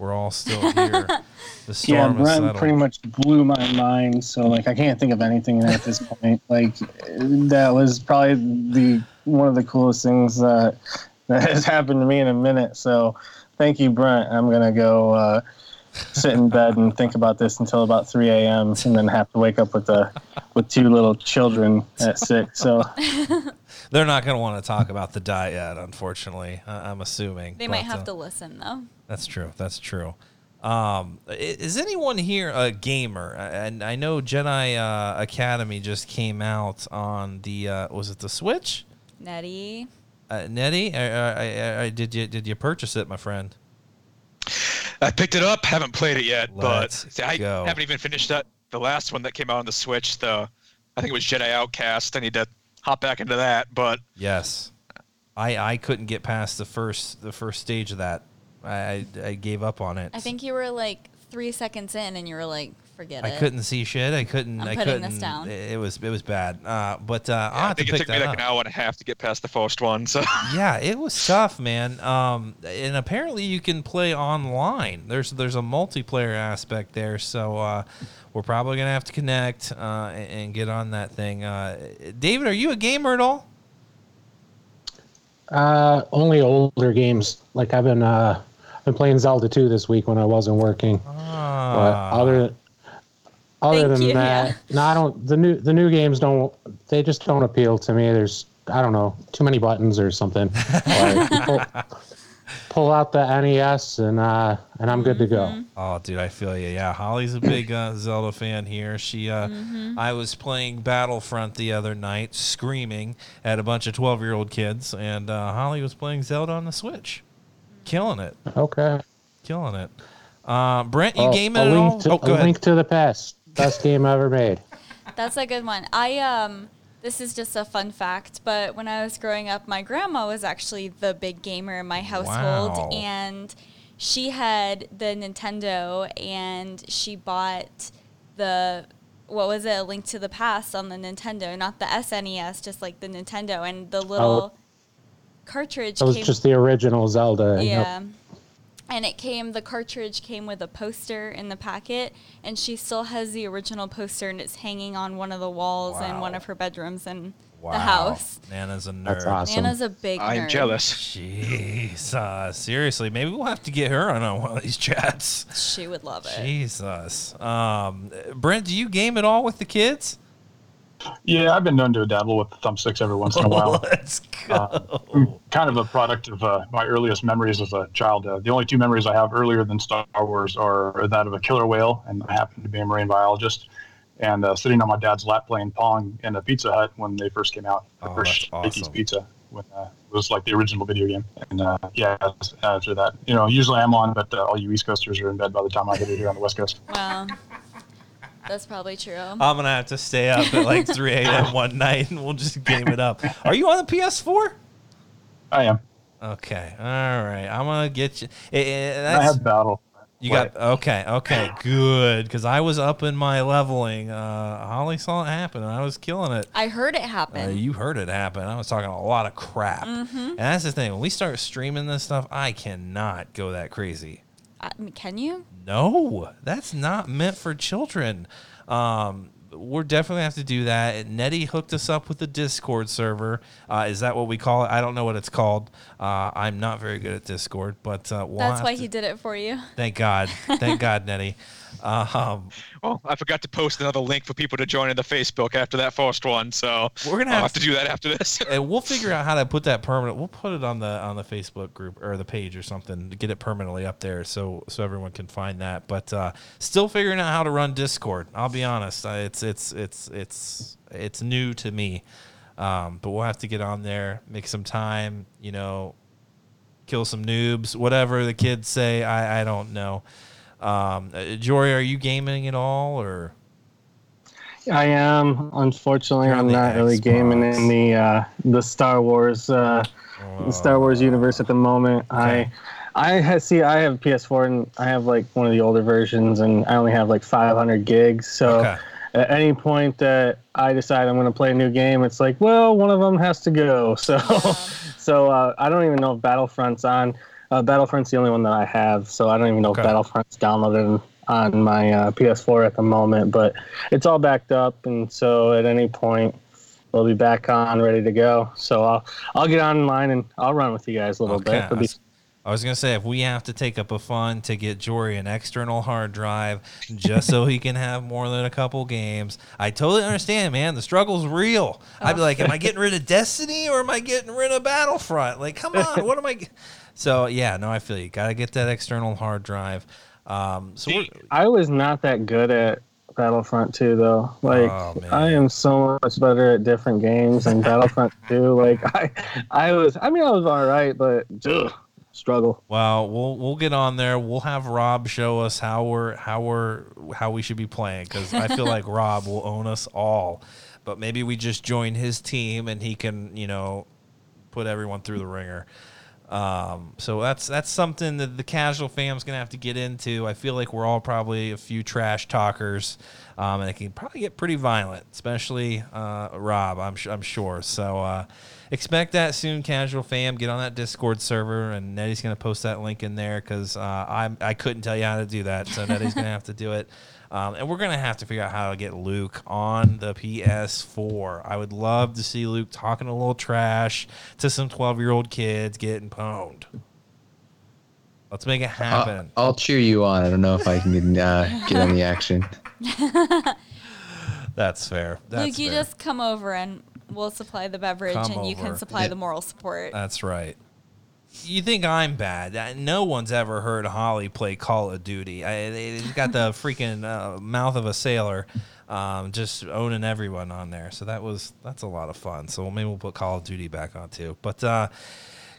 We're all still here. The Yeah, storm has Brent pretty much blew my mind. So like, I can't think of anything at this point. Like, that was probably the one of the coolest things that that has happened to me in a minute. So, thank you, Brent. I'm gonna go uh, sit in bed and think about this until about 3 a.m. and then have to wake up with the with two little children at six. So They're not going to want to talk about the dyad, unfortunately. I- I'm assuming. They might but, have uh, to listen though. That's true. That's true. Um, is anyone here a gamer? And I know Jedi uh, Academy just came out on the uh, was it the Switch? Nettie. Uh, Nettie, I, I, I, did you did you purchase it, my friend? I picked it up, haven't played it yet, Let's but see, I go. haven't even finished that. The last one that came out on the Switch, the I think it was Jedi Outcast. I need to hop back into that, but Yes. I I couldn't get past the first the first stage of that. I I, I gave up on it. I think you were like three seconds in, and you were like, "Forget I it." couldn't see shit. I couldn't. I'm I putting couldn't. this down. It, it was it was bad. Uh, but uh, I'll I have to think it pick took that me up. like an hour and a half to get past the first one. So yeah, it was tough, man. Um, and apparently you can play online. There's there's a multiplayer aspect there, so uh, we're probably gonna have to connect uh, and, and get on that thing. Uh, David, are you a gamer at all? Uh, only older games. Like I've been uh, been playing Zelda 2 this week when I wasn't working. But Ah, other other Thank than you, that, yeah. no, I don't. The new the new games don't. They just don't appeal to me. There's I don't know too many buttons or something. Or pull, pull out the NES and uh, and I'm good to go. Oh, dude, I feel you. Yeah, Holly's a big uh, Zelda fan here. She, uh, I was playing Battlefront the other night, screaming at a bunch of twelve-year-old kids, and uh, Holly was playing Zelda on the Switch, killing it, Okay. killing it. Uh, Brent, you Oh, gaming a at link all? To, oh, a ahead. link to the past. Best game ever made. That's a good one. I um this is just a fun fact, but when I was growing up, my grandma was actually the big gamer in my household Wow. and she had the Nintendo and she bought the what was it? A Link to the Past on the Nintendo, not the SNES, just like the Nintendo, and the little cartridge It was came. just the original Zelda. Yep. Yeah. And it came, the cartridge came with a poster in the packet, and she still has the original poster, and it's hanging on one of the walls in one of her bedrooms in Wow. the house. Nana's a nerd. That's awesome. Nana's a big nerd. I'm nerd. jealous. Jeez, uh, seriously, maybe we'll have to get her on one of these chats. She would love it. Jesus, um, Brent, do you game at all with the kids? Yeah, I've been known to dabble with thumbsticks every once in a while. Let's go. Uh, kind of a product of uh, my earliest memories as a child. Uh, the only two memories I have earlier than Star Wars are that of a killer whale, and I happen to be a marine biologist, and uh, sitting on my dad's lap playing Pong in a Pizza Hut when they first came out. The Oh, first that's Mickey's awesome. Pizza when uh, it was like the original video game. And uh, yeah, after that, you know, usually I'm on, but uh, all you East Coasters are in bed by the time I get here on the West Coast. Well, that's probably true. I'm gonna have to stay up at like 3 a.m. one night, and we'll just game it up. Are you on the PS4? I am. Okay, all right. I'm gonna get you. eh, eh, I have Battle. You got okay, okay, good. Because I was up in my leveling. Uh, Holly saw it happen, and I was killing it. I heard it Uh, happen. you heard it happen. I was talking a lot of crap, and that's the thing. When we start streaming this stuff, I cannot go that crazy. I mean, can you? No, that's not meant for children. Um, we're definitely have to do that. And Nettie hooked us up with the Discord server. Uh, is that what we call it? I don't know what it's called. Uh, I'm not very good at Discord, but uh, we'll That's why to- he did it for you. Thank God. Thank God, Nettie. Um, Oh, I forgot to post another link for people to join in the Facebook after that first one, so We're gonna I'll have have to to- do that after this. and we'll figure out how to put that permanent. We'll put it on the on the Facebook group or the page or something to get it permanently up there, so so everyone can find that. But uh, still figuring out how to run Discord. I'll be honest, uh, it's it's it's it's it's new to me. Um, but we'll have to get on there, make some time. You know, kill some noobs, whatever the kids say. I I don't know. Um, uh, Jory, are you gaming at all or? I am. Unfortunately, I'm not really gaming in the uh, the Star Wars uh, the Star Wars universe at the moment. Okay. I I see. I have PS4 and I have like one of the older versions, and I only have like 500 gigs. So Okay. at any point that I decide I'm going to play a new game, it's like, well, one of them has to go. So so uh, I don't even know if Battlefront's on. Uh, Battlefront's the only one that I have, so I don't even know Okay. if Battlefront's downloaded on my uh, PS4 at the moment. But it's all backed up, and so at any point we'll be back on, ready to go. So I'll I'll get online and I'll run with you guys a little Okay, bit. Be- I was gonna say if we have to take up a fund to get Jory an external hard drive just so he can have more than a couple games, I totally understand, man. The struggle's real. I'd be like, am I getting rid of Destiny or am I getting rid of Battlefront? Like, come on, what am I? G- So yeah, no, I feel you. Got to get that external hard drive. Um, so I was not that good at Battlefront 2 though. Like Oh. I am so much better at different games than Battlefront 2. Like I I was I mean I was all right, but ugh, struggle. Well, we'll we'll get on there. We'll have Rob show us how we're how we're how we should be playing because I feel like Rob will own us all. But maybe we just join his team and he can you know put everyone through the ringer. Um, so that's that's something that the casual fam's gonna have to get into. I feel like we're all probably a few trash talkers, um, and it can probably get pretty violent, especially uh, Rob. I'm su- I'm sure. So uh, expect that soon, casual fam. Get on that Discord server, and Nettie's gonna post that link in there because uh, I I couldn't tell you how to do that, so Nettie's gonna have to do it. Um, and we're gonna have to figure out how to get Luke on the PS4. I would love to see Luke talking a little trash to some 12 year old kids getting pwned. Let's make it happen. I'll, I'll cheer you on. I don't know if I can uh, get on the action. That's fair. That's Luke, you fair. just come over and we'll supply the beverage Come and you over. can supply Yeah. the moral support. That's right. You think I'm bad? No one's ever heard Holly play Call of Duty. I, he's got the freaking uh, mouth of a sailor, um, just owning everyone on there. So that was that's a lot of fun. So maybe we'll put Call of Duty back on too. But uh,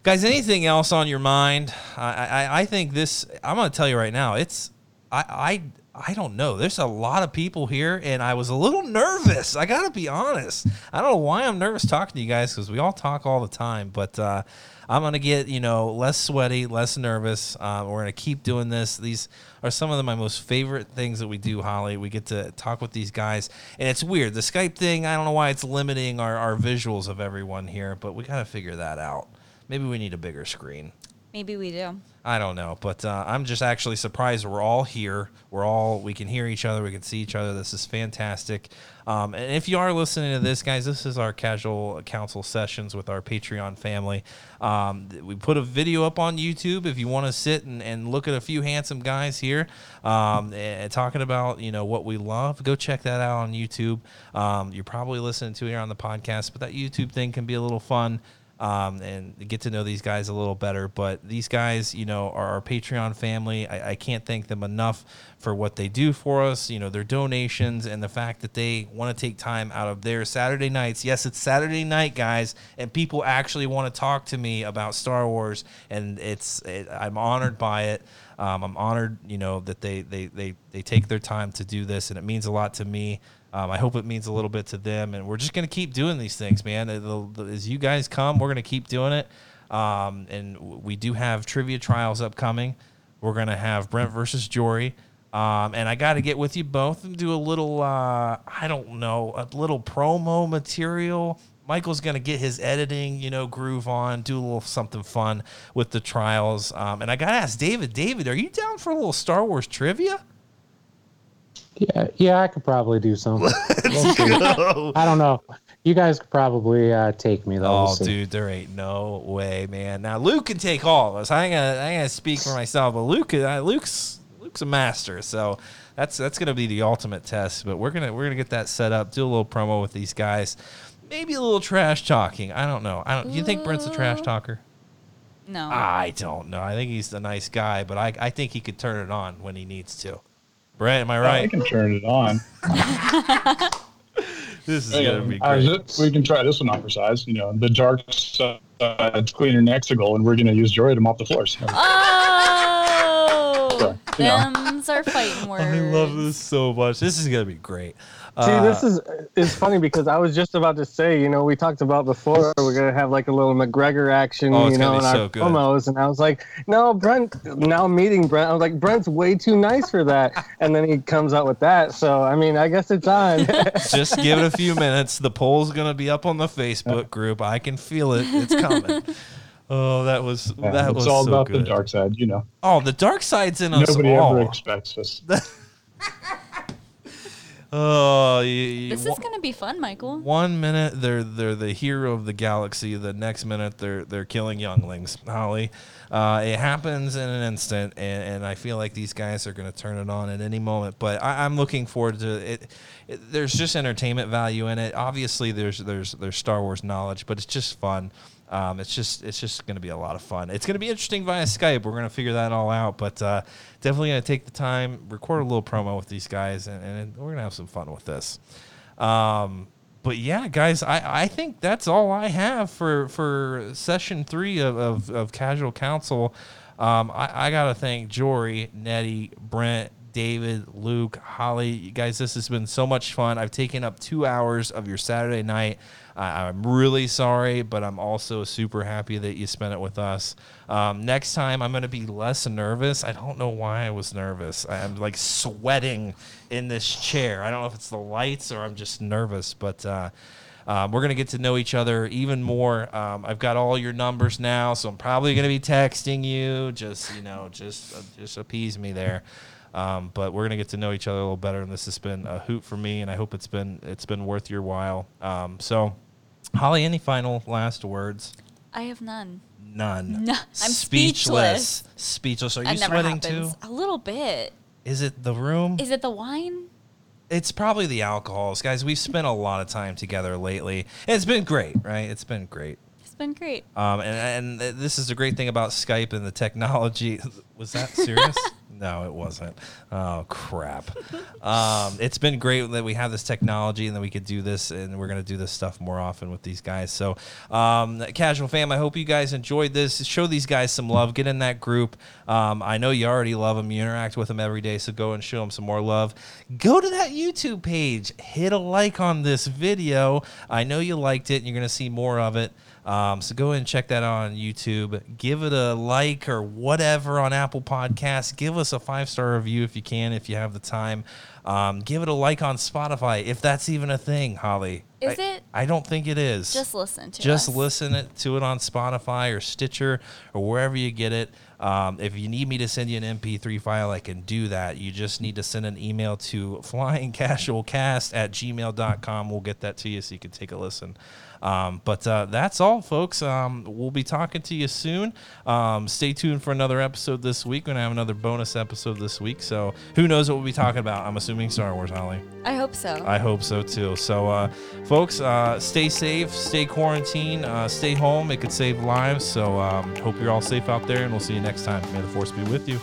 guys, anything else on your mind? I, I, I think this. I'm going to tell you right now. It's I, I I don't know. There's a lot of people here, and I was a little nervous. I gotta be honest. I don't know why I'm nervous talking to you guys because we all talk all the time, but uh, I'm gonna get you know less sweaty, less nervous. Uh, we're gonna keep doing this. These are some of the, my most favorite things that we do, Holly. We get to talk with these guys, and it's weird. The Skype thing. I don't know why it's limiting our, our visuals of everyone here, but we gotta figure that out. Maybe we need a bigger screen. Maybe we do. I don't know, but uh, I'm just actually surprised we're all here. We're all we can hear each other, we can see each other. This is fantastic. Um, and if you are listening to this, guys, this is our casual council sessions with our Patreon family. Um, we put a video up on YouTube if you want to sit and, and look at a few handsome guys here um, and talking about you know what we love. Go check that out on YouTube. Um, you're probably listening to it here on the podcast, but that YouTube thing can be a little fun um, and get to know these guys a little better. But these guys, you know, are our Patreon family. I, I can't thank them enough for what they do for us. You know, their donations and the fact that they want to take time out of their Saturday nights. Yes, it's Saturday night, guys, and people actually want to talk to me about Star Wars, and it's it, I'm honored by it. Um, I'm honored, you know, that they, they they they take their time to do this, and it means a lot to me. Um, I hope it means a little bit to them, and we're just gonna keep doing these things, man. As you guys come, we're gonna keep doing it. Um, and we do have trivia trials upcoming. We're gonna have Brent versus Jory, um, and I got to get with you both and do a little, uh, I don't know, a little promo material. Michael's gonna get his editing, you know, groove on, do a little something fun with the trials. Um, and I gotta ask David, David, are you down for a little Star Wars trivia? Yeah, yeah, I could probably do some. We'll see. I don't know. You guys could probably uh, take me though. Oh, We'll dude, there ain't no way, man. Now Luke can take all of us. I ain't gonna, I ain't gonna speak for myself, but Luke, uh, Luke's, Luke's a master. So that's that's gonna be the ultimate test. But we're gonna we're gonna get that set up. Do a little promo with these guys. Maybe a little trash talking. I don't know. I don't. You think Brent's a trash talker? No. I don't know. I think he's a nice guy, but I I think he could turn it on when he needs to. Brent, am I right? I can turn it on. This is gonna be great. we can try this one on for size. You know, the dark side cleaner Nexigal, and we're going to use Jory to mop the floors. Oh, So, you know. them's our fighting words. I love this so much. This is gonna be great. See, Uh, this is is funny because I was just about to say, you know, we talked about before we're gonna have like a little McGregor action, Oh, you know, in be our good. promos, and I was like, no, Brent. Now meeting Brent, I was like, Brent's way too nice for that, and then he comes out with that. So I mean, I guess it's on. Just give it a few minutes. The poll's gonna be up on the Facebook group. I can feel it. It's coming. Oh, that was Yeah, that it's was all so about good. the dark side. You know, Oh, the dark side's in us nobody ever expects this. Oh, This is gonna be fun, Michael. one minute they're they're the hero of the galaxy. The next minute they're they're killing younglings. Holly, uh, it happens in an instant, and, and I feel like these guys are going to turn it on at any moment. But I, I'm looking forward to it, it. There's just entertainment value in it. Obviously, there's there's there's Star Wars knowledge, but it's just fun. Um, it's just it's just going to be a lot of fun. It's going to be interesting via Skype. We're going to figure that all out, but uh, definitely going to take the time, record a little promo with these guys, and, and we're going to have some fun with this. Um, but yeah, guys, I, I think that's all I have for for session three of, of, of Casual Council. Um, I, I got to thank Jory, Nettie, Brent, David, Luke, Holly. You guys, this has been so much fun. I've taken up two hours of your Saturday night. I I'm really sorry, but I'm also super happy that you spent it with us. Um, next time, I'm going to be less nervous. I don't know why I was nervous. I'm like sweating in this chair. I don't know if it's the lights or I'm just nervous, but. Uh, um, we're gonna get to know each other even more. Um, I've got all your numbers now, so I'm probably gonna be texting you. Just you know, just uh, just appease me there. Um, but we're gonna get to know each other a little better, and this has been a hoot for me, and I hope it's been it's been worth your while. Um, so, Holly, any final last words? I have none. None. No, I'm speechless. Speechless. Are you that never sweating happens. too? A little bit. Is it the room? Is it the wine? It's probably the alcohols, guys. We've spent a lot of time together lately. And it's been great, right? It's been great. It's been great. Um, and, and this is the great thing about Skype and the technology. Was that serious? No, it wasn't. Oh crap! um, it's been great that we have this technology and that we could do this, and we're gonna do this stuff more often with these guys. So, um, casual fam, I hope you guys enjoyed this. Show these guys some love. Get in that group. Um, I know you already love them. You interact with them every day, so go and show them some more love. Go to that YouTube page. Hit a like on this video. I know you liked it, and you're gonna see more of it. Um, so go ahead and check that out on YouTube. Give it a like or whatever on Apple Podcasts. Give us a five star review if you can, if you have the time. Um, give it a like on Spotify if that's even a thing, Holly. Is I, it? I don't think it is. Just listen to it. Just us. listen it, to it on Spotify or Stitcher or wherever you get it. Um, if you need me to send you an MP3 file, I can do that. You just need to send an email to flyingcasualcast at gmail.com. We'll get that to you so you can take a listen. Um, but uh, that's all, folks. Um, we'll be talking to you soon. Um, stay tuned for another episode this week. We're going to have another bonus episode this week. So who knows what we'll be talking about? I'm assuming Star Wars, Holly. I hope so. I hope so too. So, uh, folks, uh, stay safe, stay quarantined, uh, stay home. It could save lives. So, um, hope you're all safe out there, and we'll see you next time. May the force be with you.